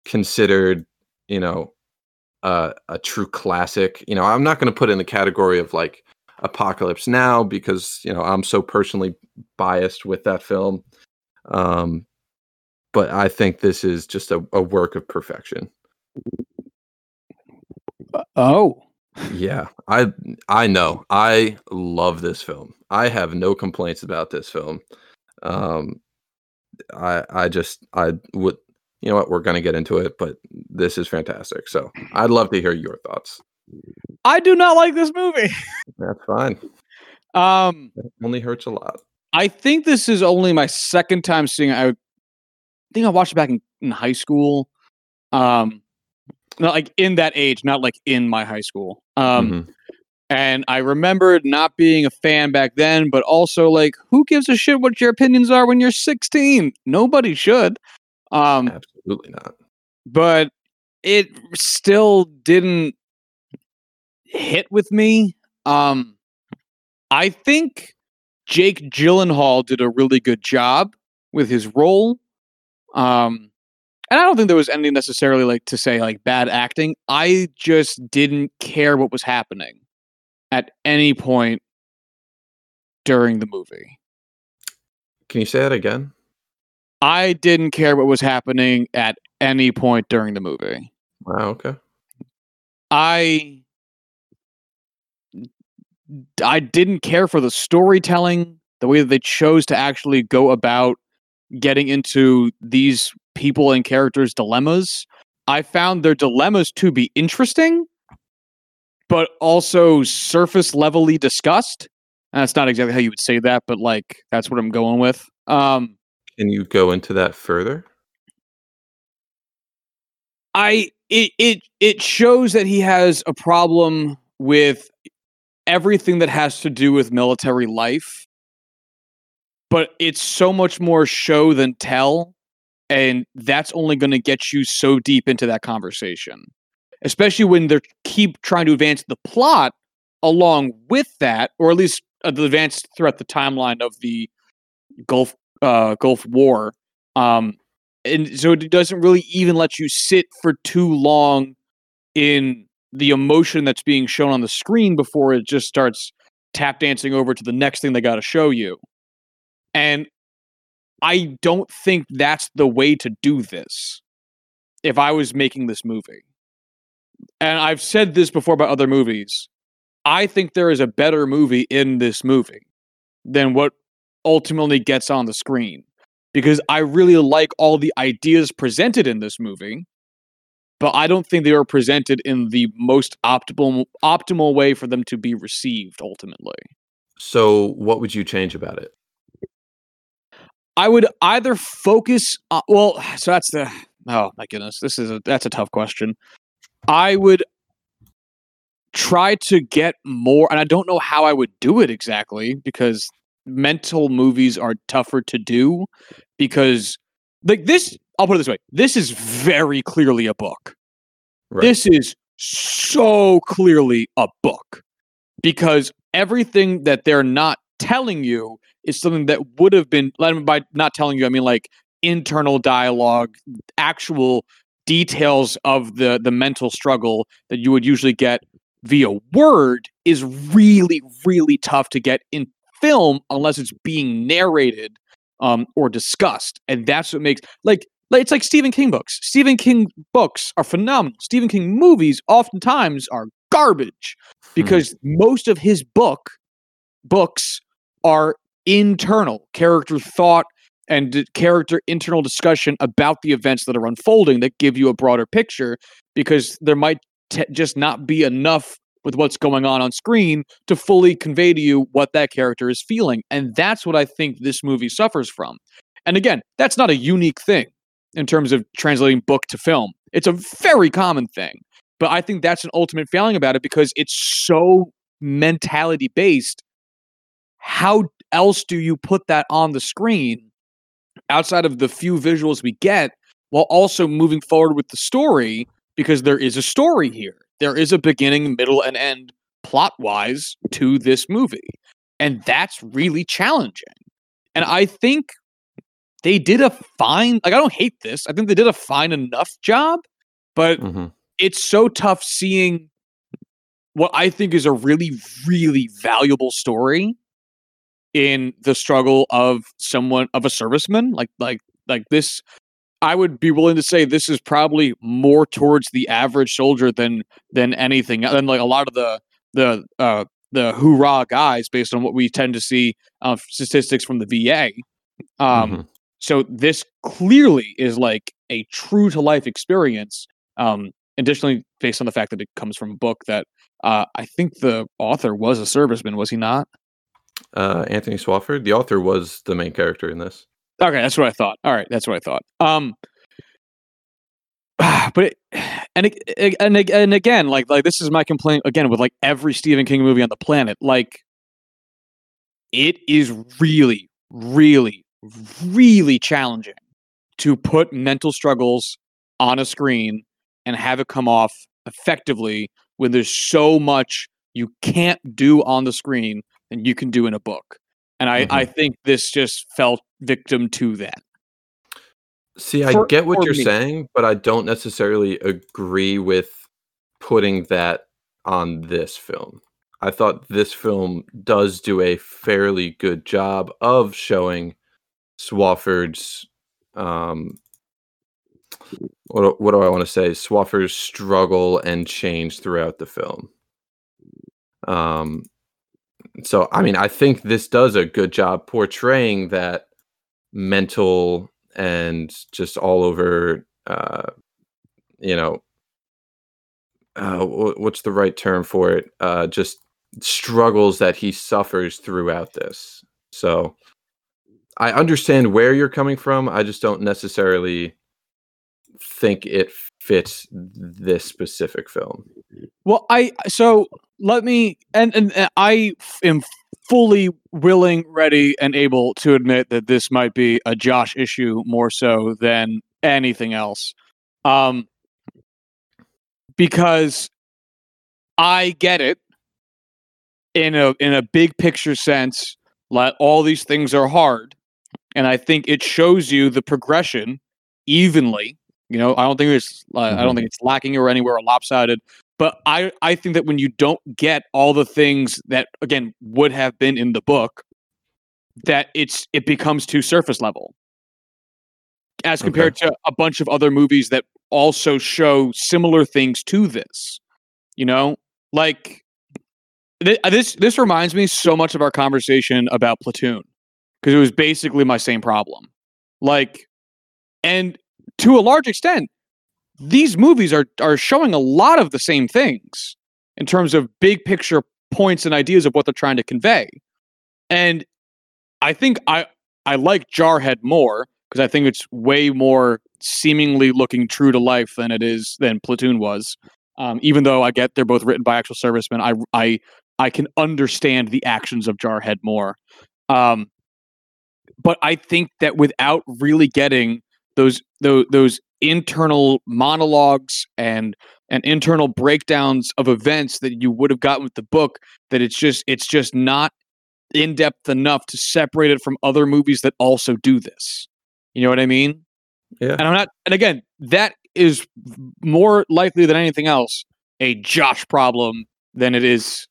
considered you know uh, a true classic. You know, I'm not going to put in the category of like Apocalypse Now because you know I'm so personally biased with that film. Um, but I think this is just a, a work of perfection. Oh, Yeah, I I know. I love this film. I have no complaints about this film. Um I I just I would you know what, we're going to get into it, but this is fantastic. So, I'd love to hear your thoughts. I do not like this movie. That's fine. Um, It only hurts a lot. I think this is only my second time seeing it. I think I watched it back in, in high school. Um, not like in that age, not like in my high school. Um, Mhm. and I remembered not being a fan back then, but also like, who gives a shit what your opinions are when you're 16? Nobody should. Um, Absolutely not. but it still didn't hit with me. Um, I think Jake Gyllenhaal did a really good job with his role. Um, and I don't think there was anything necessarily like to say like bad acting. I just didn't care what was happening at any point during the movie. Can you say that again? I didn't care what was happening at any point during the movie. Wow, okay. I I didn't care for the storytelling, the way that they chose to actually go about getting into these people and characters' dilemmas. I found their dilemmas to be interesting, but also surface levelly discussed. And that's not exactly how you would say that, but like that's what I'm going with. Um, Can you go into that further? I it it it shows that he has a problem with everything that has to do with military life. But it's so much more show than tell, and that's only going to get you so deep into that conversation. Especially when they keep trying to advance the plot along with that, or at least uh, advance throughout the timeline of the Gulf uh, Gulf War. Um, and so it doesn't really even let you sit for too long in the emotion that's being shown on the screen before it just starts tap dancing over to the next thing they got to show you. And I don't think that's the way to do this if I was making this movie. And I've said this before about other movies. I think there is a better movie in this movie than what ultimately gets on the screen because I really like all the ideas presented in this movie, but I don't think they are presented in the most optimal optimal way for them to be received ultimately. So, what would you change about it? I would either focus on, well, [sighs] so that's the oh my goodness, this is a that's a tough question. I would try to get more and I don't know how I would do it exactly because mental movies are tougher to do because like this I'll put it this way. This is very clearly a book. Right. This is so clearly a book because everything that they're not telling you is something that would have been by not telling you I mean like internal dialogue, actual details of the the mental struggle that you would usually get via word is really really tough to get in film unless it's being narrated um, or discussed, and that's what makes like it's like Stephen King books. Stephen King books are phenomenal. Stephen King movies oftentimes are garbage because hmm. most of his book books are internal character thought and character internal discussion about the events that are unfolding that give you a broader picture because there might t- just not be enough with what's going on on screen to fully convey to you what that character is feeling. And that's what I think this movie suffers from. And again, that's not a unique thing in terms of translating book to film. It's a very common thing. But I think that's an ultimate failing about it because it's so mentality based. How else do you put that on the screen outside of the few visuals we get while also moving forward with the story? Because there is a story here there is a beginning, middle, and end plot wise to this movie. And that's really challenging. And I think they did a fine, like, I don't hate this. I think they did a fine enough job, but mm-hmm. it's so tough seeing what I think is a really, really valuable story in the struggle of someone of a serviceman like like like this I would be willing to say this is probably more towards the average soldier than than anything than like a lot of the the uh, the hoorah guys based on what we tend to see uh, statistics from the VA. Um, mm-hmm. So this clearly is like a true to life experience. Um, additionally, based on the fact that it comes from a book that uh, I think the author was a serviceman, was he not? Uh, Anthony Swofford. the author, was the main character in this. Okay, that's what I thought. All right, that's what I thought. Um, [sighs] but it, [sighs] and and and again, like like this is my complaint again with like every Stephen King movie on the planet. Like, it is really, really, really challenging to put mental struggles on a screen and have it come off effectively when there's so much you can't do on the screen and you can do in a book. And I, mm-hmm. I think this just felt victim to that. See, I for, get what you're me. saying, but I don't necessarily agree with putting that on this film. I thought this film does do a fairly good job of showing Swofford's um what, what do I want to say? Swofford's struggle and change throughout the film. Um so I mean, I think this does a good job portraying that mental and just all over uh, you know, uh, wh- what's the right term for it? Uh, just struggles that he suffers throughout this. So I understand where you're coming from. I just don't necessarily think it fits this specific film. Well, I so let me and and, and I am fully willing, ready, and able to admit that this might be a Josh issue more so than anything else. Um because I get it in a in a big picture sense, like all these things are hard. And I think it shows you the progression evenly. You know, I don't think it's uh, I don't Mhm. think it's lacking or anywhere or lopsided. But I I think that when you don't get all the things that again would have been in the book, that it's it becomes too surface level. As Okay. compared to a bunch of other movies that also show similar things to this. You know, like uh, this this reminds me so much of our conversation about Platoon because it was basically my same problem. Like, and to a large extent, these movies are are showing a lot of the same things in terms of big picture points and ideas of what they're trying to convey. And I think I I like Jarhead more because I think it's way more seemingly looking true to life than it is than Platoon was. Um, even though I get they're both written by actual servicemen, I I I can understand the actions of Jarhead more. Um, but I think that without really getting those those, those internal monologues and and internal breakdowns of events that you would have gotten with the book, that it's just it's just not in depth enough to separate it from other movies that also do this. You know what I mean? Yeah. And I'm not. And again, that is more likely than anything else a Josh problem than it is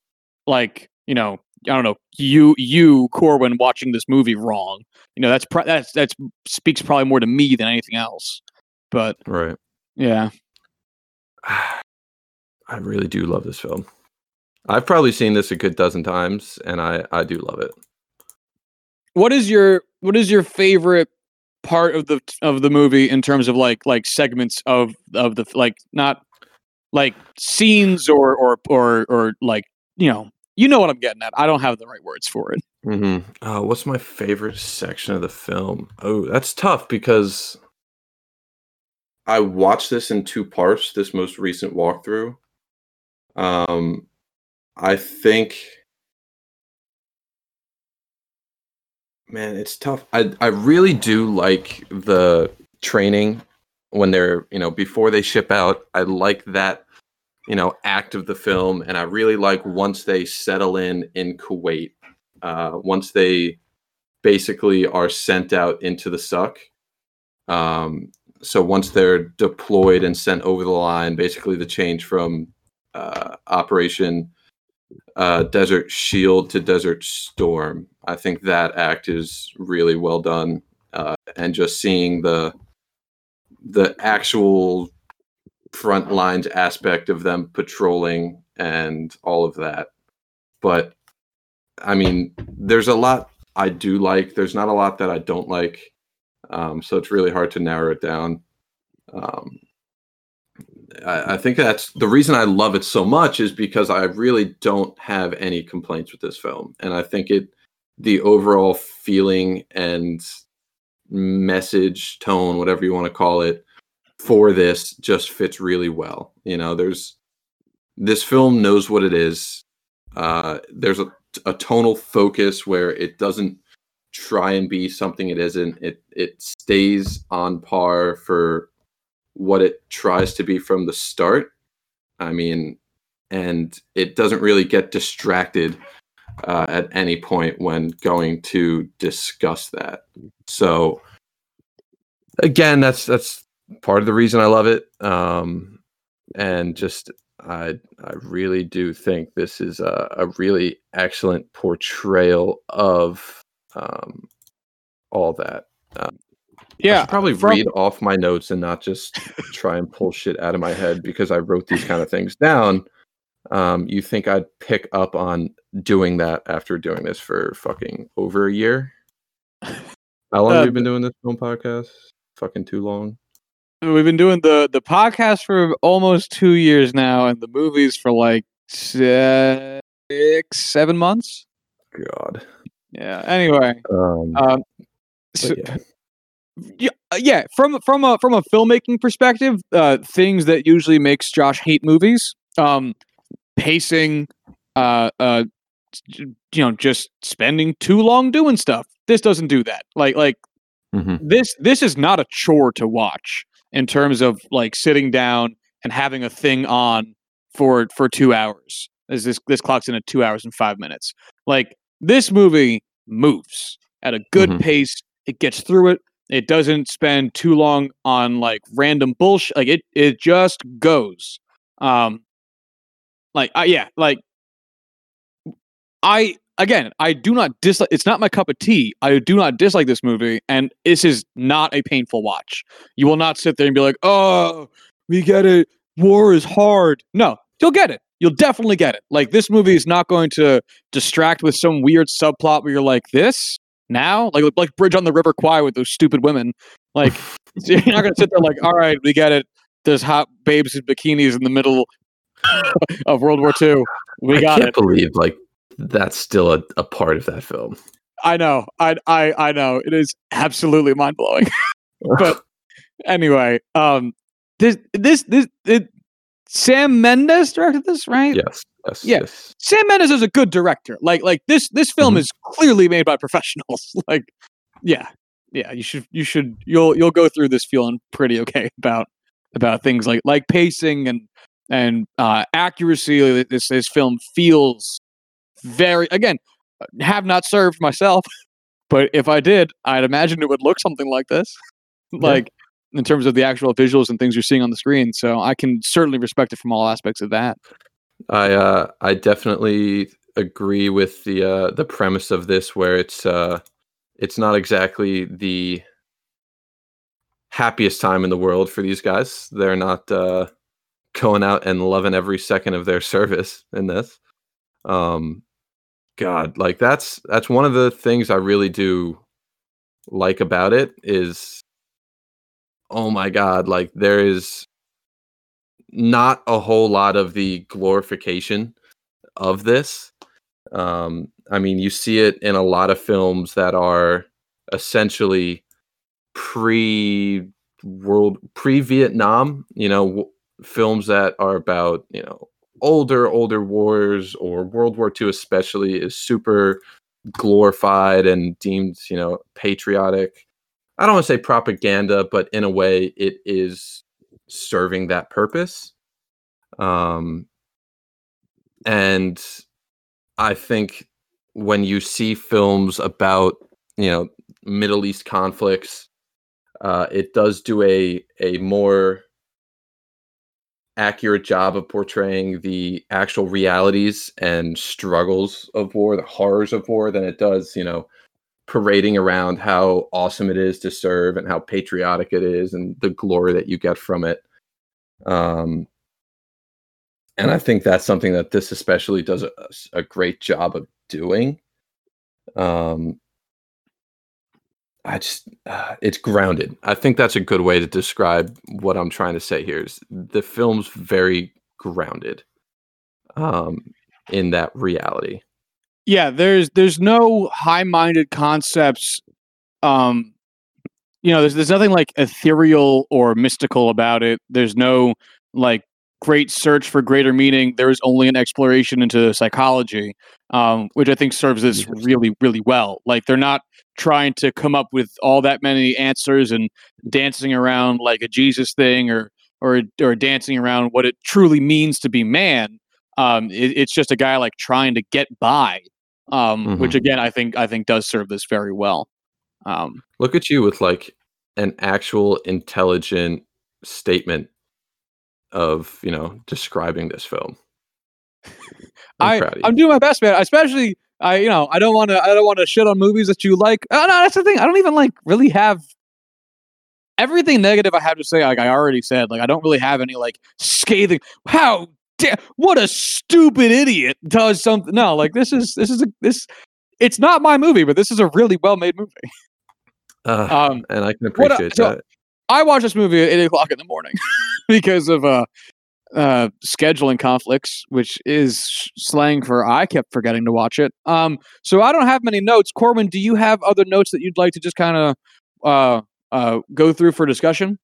like you know I don't know you you Corwin watching this movie wrong. You know that's pro- that's that's speaks probably more to me than anything else. But Right. yeah, [sighs] I really do love this film. I've probably seen this a good dozen times, and I I do love it. what is your what is your favorite part of the of the movie in terms of like like segments of of the like not like scenes or or or or like you know you know what I'm getting at. I don't have the right words for it. hmm Uh, what's my favorite section of the film? Oh, that's tough because I watched this in two parts. This most recent walkthrough. Um, I think, man, it's tough. I I really do like the training when they're you know before they ship out. I like that you know act of the film, and I really like once they settle in in Kuwait. Uh, once they basically are sent out into the suck. Um, so once they're deployed and sent over the line, basically the change from uh, Operation uh, Desert Shield to Desert Storm. I think that act is really well done, uh, and just seeing the the actual front lines aspect of them patrolling and all of that. But I mean, there's a lot I do like. There's not a lot that I don't like. Um, so it's really hard to narrow it down. Um, I, I think that's the reason I love it so much is because I really don't have any complaints with this film, and I think it, the overall feeling and message, tone, whatever you want to call it, for this just fits really well. You know, there's this film knows what it is. Uh, there's a, a tonal focus where it doesn't try and be something it isn't. It it stays on par for what it tries to be from the start. I mean, and it doesn't really get distracted uh, at any point when going to discuss that. So again, that's that's part of the reason I love it. Um, and just I I really do think this is a, a really excellent portrayal of um, all that. I Yeah, probably from- read off my notes and not just try and pull shit out of my head because I wrote these kind of things down. Um, you think I'd pick up on doing that after doing this for fucking over a year? [laughs] How long Uh, have we been doing this film podcast? Fucking too long. We've been doing the the podcast for almost two years now, and the movies for like six, seven months. God. Yeah. Anyway, Um, um, so- yeah. yeah, uh, yeah. From from a from a filmmaking perspective, uh, things that usually makes Josh hate movies, um, pacing, uh, uh, you know, just spending too long doing stuff. This doesn't do that. Like like Mhm. this this is not a chore to watch in terms of like sitting down and having a thing on for for two hours. As this this clocks in at two hours and five minutes. Like this movie moves at a good Mhm. pace. It gets through it. It doesn't spend too long on like random bullshit. Like it it just goes. Um like uh, yeah, like I again, I do not dislike it's not my cup of tea. I do not dislike this movie and this is not a painful watch. You will not sit there and be like, "Oh, we get it. War is hard." No, you'll get it. You'll definitely get it. Like this movie is not going to distract with some weird subplot where you're like, "This now?" Like like Bridge on the River Kwai with those stupid women. Like [laughs] [laughs] you're not going to sit there like, "All right, we get it. There's hot babes in bikinis in the middle [laughs] of World War II. We I got can't it." believe like that's still a, a part of that film. I know. I I I know. It is absolutely mind blowing. [laughs] but [laughs] anyway, um, this this this it, Sam Mendes directed this, right? yes, yes, Yeah. yes. Sam Mendes is a good director. Like like this this film Mhm. is clearly made by [laughs] professionals. like, yeah, yeah. You should you should you'll you'll go through this feeling pretty okay about about things like like pacing and and uh, accuracy. This this film feels very again have not served myself, [laughs] but if I did, I'd imagine it would look something like this, [laughs] like in terms of the actual visuals and things you're seeing on the screen. So I can certainly respect it from all aspects of that. I uh, I definitely agree with the uh, the premise of this, where it's uh, it's not exactly the happiest time in the world for these guys. They're not uh, going out and loving every second of their [laughs] service in this. Um, God, like that's that's one of the things I really do like about it is, oh my God, like there is not a whole lot of the glorification of this. Um, I mean, you see it in a lot of films that are essentially pre world pre Vietnam. You know, w- films that are about you know older older wars or World War II especially is super glorified and deemed you know patriotic. I don't want to say propaganda, but in a way, it is serving that purpose. Um, and I think when you see films about you know Middle East conflicts, uh, it does do a a more accurate job of portraying the actual realities and struggles of war, the horrors of war, than it does you know parading around how awesome it is to serve and how patriotic it is and the glory that you get from it. Um, and I think that's something that this especially does a, a great job of doing. Um, I just, uh, it's grounded. I think that's a good way to describe what I'm trying to say here. Is the film's very grounded, um, in that reality. yeah there's there's no high-minded concepts um you know there's there's nothing like ethereal or mystical about it there's no like great search for greater meaning there is only an exploration into psychology um which i think serves this really really well. Like they're not trying to come up with all that many answers and dancing around like a jesus thing or or or dancing around what it truly means to be man. Um it, it's just a guy like trying to get by um which Mhm. again i think i think does serve this very well. Um Look at you with like an actual intelligent statement of you know describing this film. I'm i proud of you. i'm doing my best man especially i you know i don't want to i don't want to shit on movies that you like oh, no that's the thing i don't even like really have everything negative i have to say like i already said like i don't really have any like scathing how da- what a stupid idiot does something no like this is this is a this it's not my movie but this is a really well made movie Uh, um and I can what appreciate so- that. I watched this movie at eight o'clock in the morning [laughs] because of uh, uh, scheduling conflicts, which is slang for I kept forgetting to watch it. Um, so I don't have many notes. Corbin, do you have other notes that you'd like to just kind of uh, uh, go through for discussion?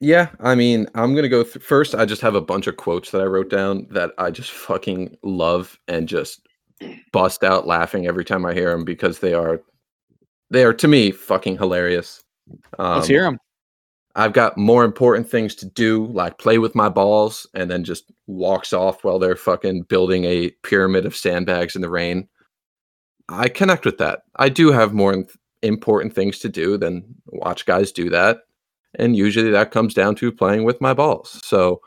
Yeah, I mean, I'm gonna go th- first. I just have a bunch of quotes that I wrote down that I just fucking love and just bust out laughing every time I hear them because they are, they are to me fucking hilarious. Um, Let's hear them. I've got more important things to do, like play with my balls, and then just walks off while they're fucking building a pyramid of sandbags in the rain. I connect with that. I do have more important things to do than watch guys do that. And usually that comes down to playing with my balls. So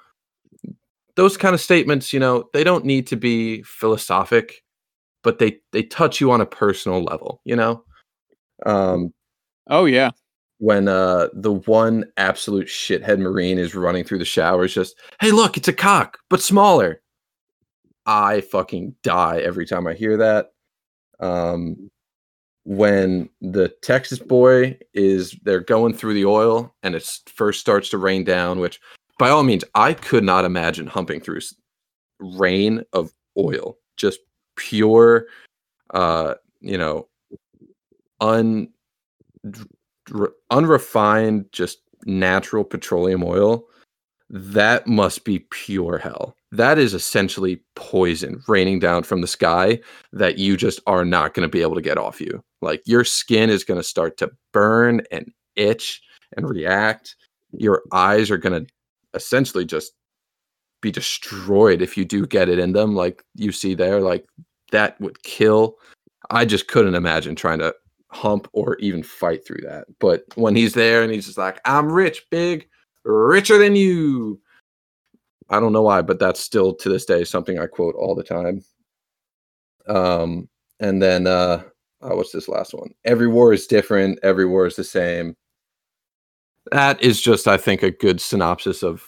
those kind of statements, you know, they don't need to be philosophic, but they they touch you on a personal level, you know? Um Oh yeah when uh the one absolute shithead marine is running through the showers just hey look it's a cock but smaller. I fucking die every time i hear that. Um when the texas boy is they're going through the oil and it first starts to rain down which by all means i could not imagine humping through rain of oil. Just pure uh you know un unrefined, just natural petroleum oil, that must be pure hell. That is essentially poison raining down from the sky that you just are not going to be able to get off you. Like your skin is going to start to burn and itch and react. Your eyes are going to essentially just be destroyed if you do get it in them, like you see there. Like that would kill. I just couldn't imagine trying to hump or even fight through that. But when he's there and he's just like, I'm rich, big, richer than you. I don't know why, but that's still to this day something I quote all the time. Um, and then uh, oh, what's this last one? Every war is different. Every war is the same. That is just, I think, a good synopsis of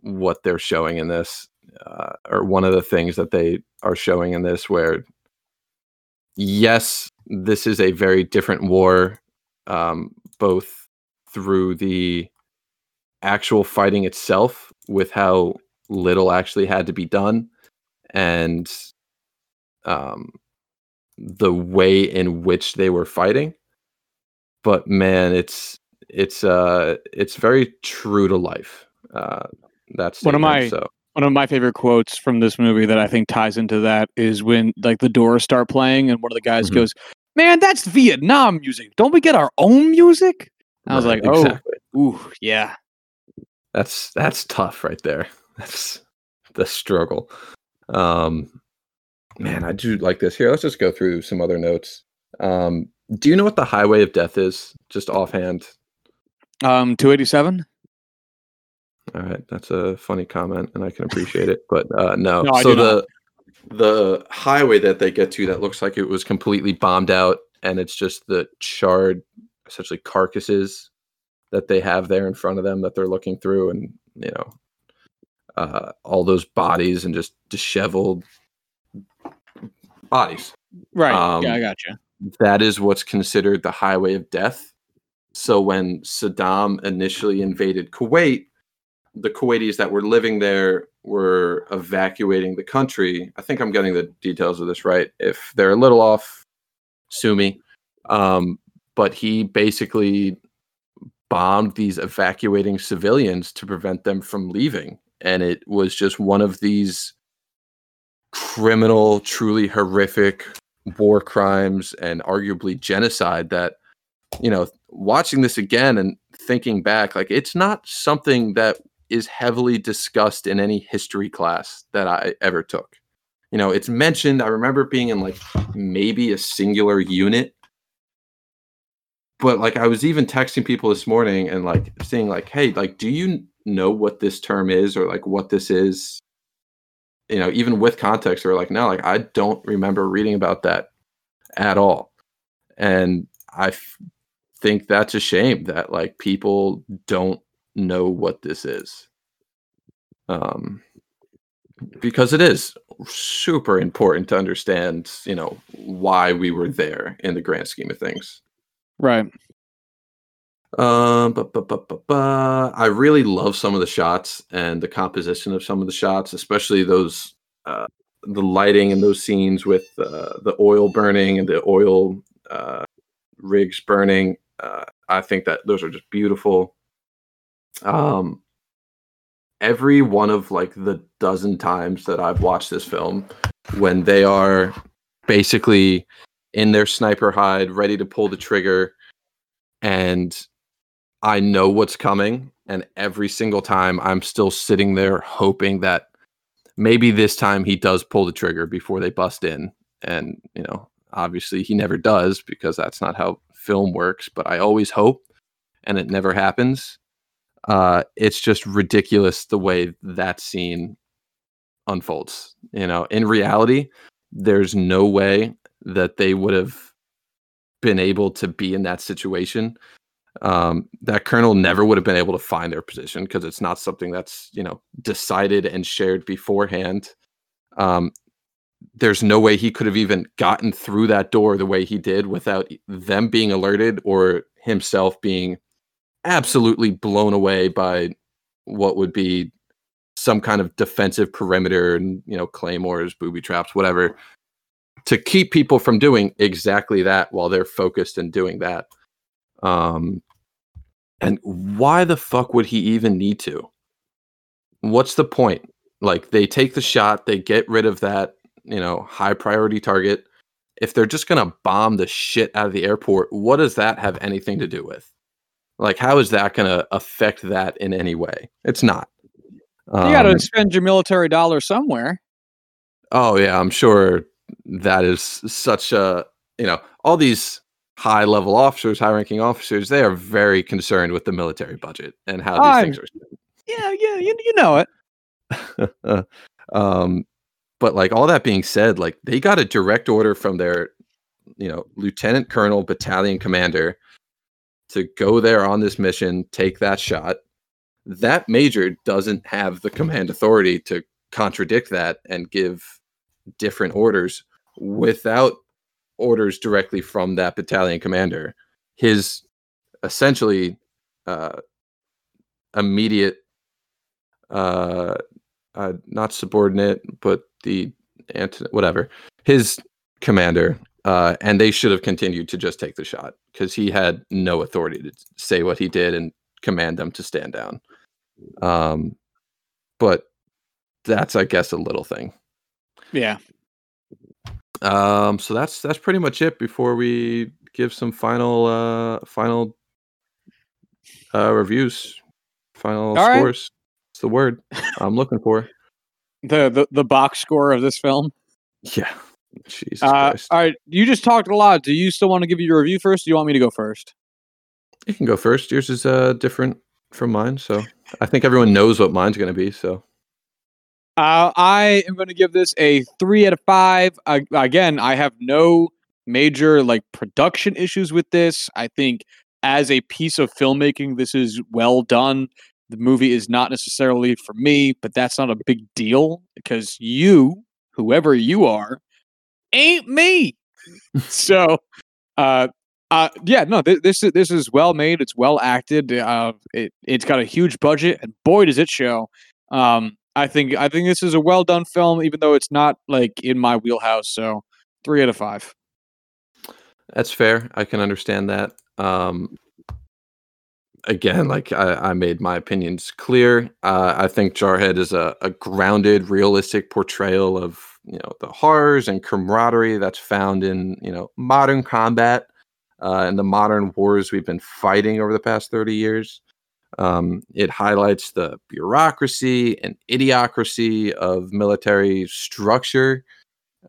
what they're showing in this, uh, or one of the things that they are showing in this, where yes, this is a very different war, um, both through the actual fighting itself, with how little actually had to be done, and um, the way in which they were fighting. But man, it's it's uh it's very true to life. Uh, that's one of my so one of my favorite quotes from this movie that I think ties into that is when like the Doors start playing and one of the guys mm-hmm. goes, "Man, that's Vietnam music. Don't we get our own music?" I was like, "Oh, exactly. ooh, yeah." That's that's tough right there. That's the struggle. Um, man, I do like this. Here, let's just go through some other notes. Um, do you know what the Highway of Death is? Just offhand. Um, two eighty seven. All right, that's a funny comment, and I can appreciate it. But uh, no, [laughs] no so the not. the highway that they get to that looks like it was completely bombed out, and it's just the charred, essentially carcasses that they have there in front of them that they're looking through, and you know, uh, all those bodies and just disheveled bodies. Right. Um, yeah, I got you. That is what's considered the highway of death. So when Saddam initially invaded Kuwait, the Kuwaitis that were living there were evacuating the country. I think I'm getting the details of this right. If they're a little off, sue me. Um, but he basically bombed these evacuating civilians to prevent them from leaving. And it was just one of these criminal, truly horrific war crimes and arguably genocide that, you know, watching this again and thinking back, like it's not something that is heavily discussed in any history class that I ever took. You know, it's mentioned. I remember being in like maybe a singular unit. But like I was even texting people this morning and like saying like, "Hey, like do you know what this term is or like what this is?" You know, even with context or like, "No, like I don't remember reading about that at all." And I f- think that's a shame that like people don't know what this is. Um, because it is super important to understand, you know, why we were there in the grand scheme of things. Right. Um, but, but, but, but, but I really love some of the shots and the composition of some of the shots, especially those uh, the lighting in those scenes with uh, the oil burning and the oil uh, rigs burning. Uh, I think that those are just beautiful. Um, every one of like the dozen times that I've watched this film, when they are basically in their sniper hide, ready to pull the trigger, and I know what's coming. And every single time I'm still sitting there hoping that maybe this time he does pull the trigger before they bust in. And, you know, obviously he never does because that's not how film works, but I always hope and it never happens. Uh, it's just ridiculous the way that scene unfolds. You know, in reality, there's no way that they would have been able to be in that situation um, that colonel never would have been able to find their position because it's not something that's you know decided and shared beforehand. Um, there's no way he could have even gotten through that door the way he did without them being alerted or himself being absolutely blown away by what would be some kind of defensive perimeter and you know claymores booby traps whatever to keep people from doing exactly that while they're focused and doing that um and why the fuck would he even need to? What's the point? Like they take the shot, they get rid of that, you know, high priority target. If they're just going to bomb the shit out of the airport, what does that have anything to do with? Like how is that going to affect that in any way? It's not. Um, you got to spend your military dollar somewhere. Oh yeah, I'm sure that is such a, you know, all these high level officers, high ranking officers, they are very concerned with the military budget and how these I'm, things are spent. Yeah, yeah, you, you know it. [laughs] um, but like all that being said, like they got a direct order from their, you know, lieutenant colonel, battalion commander to go there on this mission, take that shot. That major doesn't have the command authority to contradict that and give different orders without orders directly from that battalion commander. His essentially uh, immediate, uh, uh, not subordinate, but the anti- whatever his commander, uh, and they should have continued to just take the shot because he had no authority to say what he did and command them to stand down. Um, but that's, I guess, a little thing. Yeah. Um, so that's that's pretty much it. Before we give some final uh final uh reviews, final All scores. Right. It's the word I'm looking for. [laughs] the, the the box score of this film. Yeah. Jesus uh, All right, you just talked a lot. Do you still want to give your review first? do you want me to go first? You can go first. Yours is uh different from mine, so I think everyone knows what mine's going to be. So uh, I am going to give this a three out of five. Uh, again, I have no major like production issues with this. I think as a piece of filmmaking, this is well done. The movie is not necessarily for me, but that's not a big deal because you, whoever you are, ain't me. [laughs] so, uh, uh, yeah, no, th- this is this is well made. It's well acted. Uh, it it's got a huge budget, and boy, does it show. Um, I think I think this is a well done film, even though it's not like in my wheelhouse. So three out of five. That's fair. I can understand that. Um, again, like I, I, made my opinions clear. Uh, I think Jarhead is a, a, grounded, realistic portrayal of you know the horrors and camaraderie that's found in you know modern combat uh, and the modern wars we've been fighting over the past thirty years. Um, it highlights the bureaucracy and idiocracy of military structure.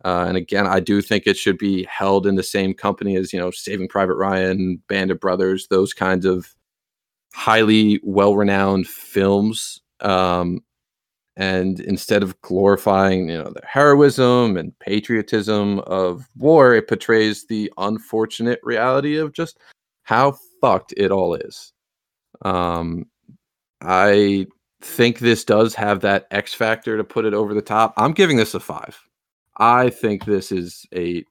Uh, and again, I do think it should be held in the same company as, you know, Saving Private Ryan, Band of Brothers, those kinds of highly well renowned films. Um, and instead of glorifying, you know, the heroism and patriotism of war, it portrays the unfortunate reality of just how fucked it all is. Um, I think this does have that X factor to put it over the top. I'm giving this a five. I think this is a.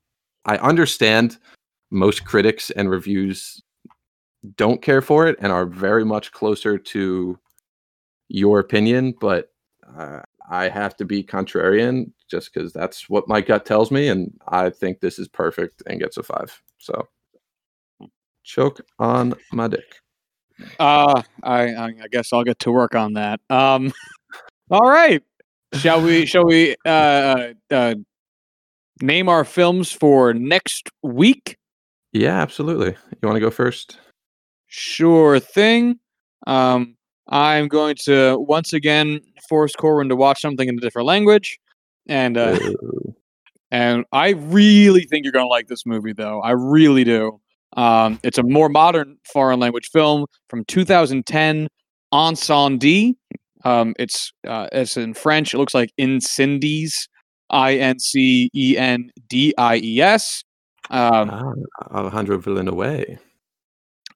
I understand most critics and reviews don't care for it and are very much closer to your opinion, but uh, I have to be contrarian just because that's what my gut tells me, and I think this is perfect and gets a five. So choke on my dick. Uh, I, I guess I'll get to work on that. Um, [laughs] all right. Shall we? Shall we? Uh, uh, uh, name our films for next week. Yeah, absolutely. You want to go first? Sure thing. Um, I'm going to once again force Corwin to watch something in a different language, and uh, and I really think you're going to like this movie, though. I really do. Um, it's a more modern foreign language film from 2010, Incendies. Um, it's uh, it's in French. It looks like Incendies, I N C E N D I E S. Um, ah, Alejandro Villeneuve.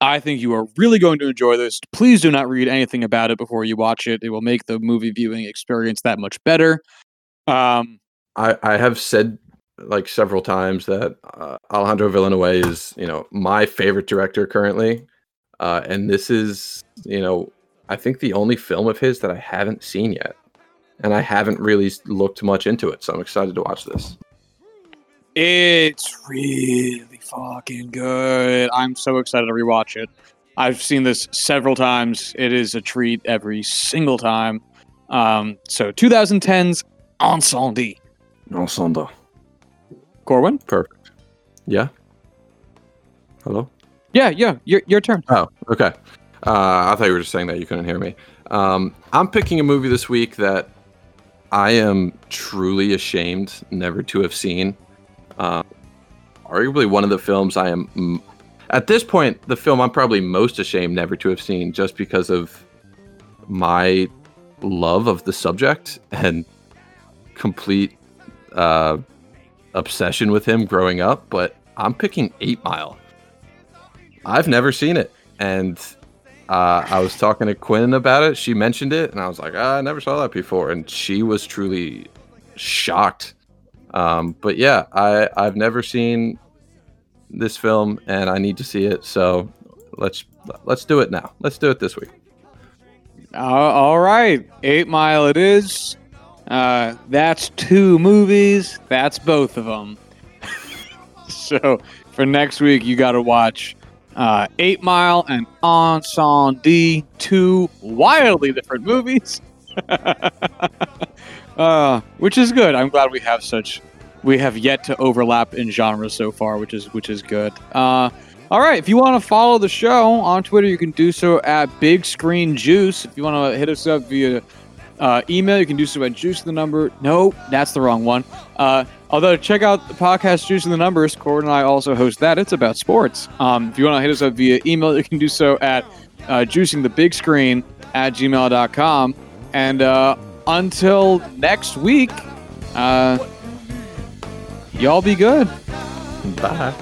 I think you are really going to enjoy this. Please do not read anything about it before you watch it. It will make the movie viewing experience that much better. Um, I, I have said like several times that uh, Alejandro Villanueva is, you know, my favorite director currently. Uh, and this is, you know, I think the only film of his that I haven't seen yet. And I haven't really looked much into it. So I'm excited to watch this. It's really fucking good. I'm so excited to rewatch it. I've seen this several times. It is a treat every single time. Um, so 2010's Incendies. Ensemble. Corwin? Perfect. Yeah. Hello? Yeah, yeah. Your, your turn. Oh, okay. Uh, I thought you were just saying that you couldn't hear me. Um, I'm picking a movie this week that I am truly ashamed never to have seen. Uh, arguably one of the films I am, m- at this point, the film I'm probably most ashamed never to have seen just because of my love of the subject and complete uh, obsession with him growing up. But I'm picking Eight Mile. I've never seen it, and uh, I was talking to Quinn about it. She mentioned it, and I was like, ah, I never saw that before, and she was truly shocked. Um, but yeah, I I've never seen this film, and I need to see it. So let's let's do it now. Let's do it this week. Uh, all right, Eight Mile it is. Uh, that's two movies. That's both of them. [laughs] so for next week, you got to watch uh, Eight Mile and Incendies, two wildly different movies. [laughs] uh, which is good. I'm glad we have such. We have yet to overlap in genres so far, which is which is good. Uh, all right, if you want to follow the show on Twitter, you can do so at Big Screen Juice. If you want to hit us up via uh, email, you can do so at Juice the Number. No, that's the wrong one. Uh, although, check out the podcast Juice the Numbers. Cord and I also host that. It's about sports. Um, if you want to hit us up via email, you can do so at uh, juicing the big screen at gmail.com. And uh, until next week, uh, y'all be good. Bye.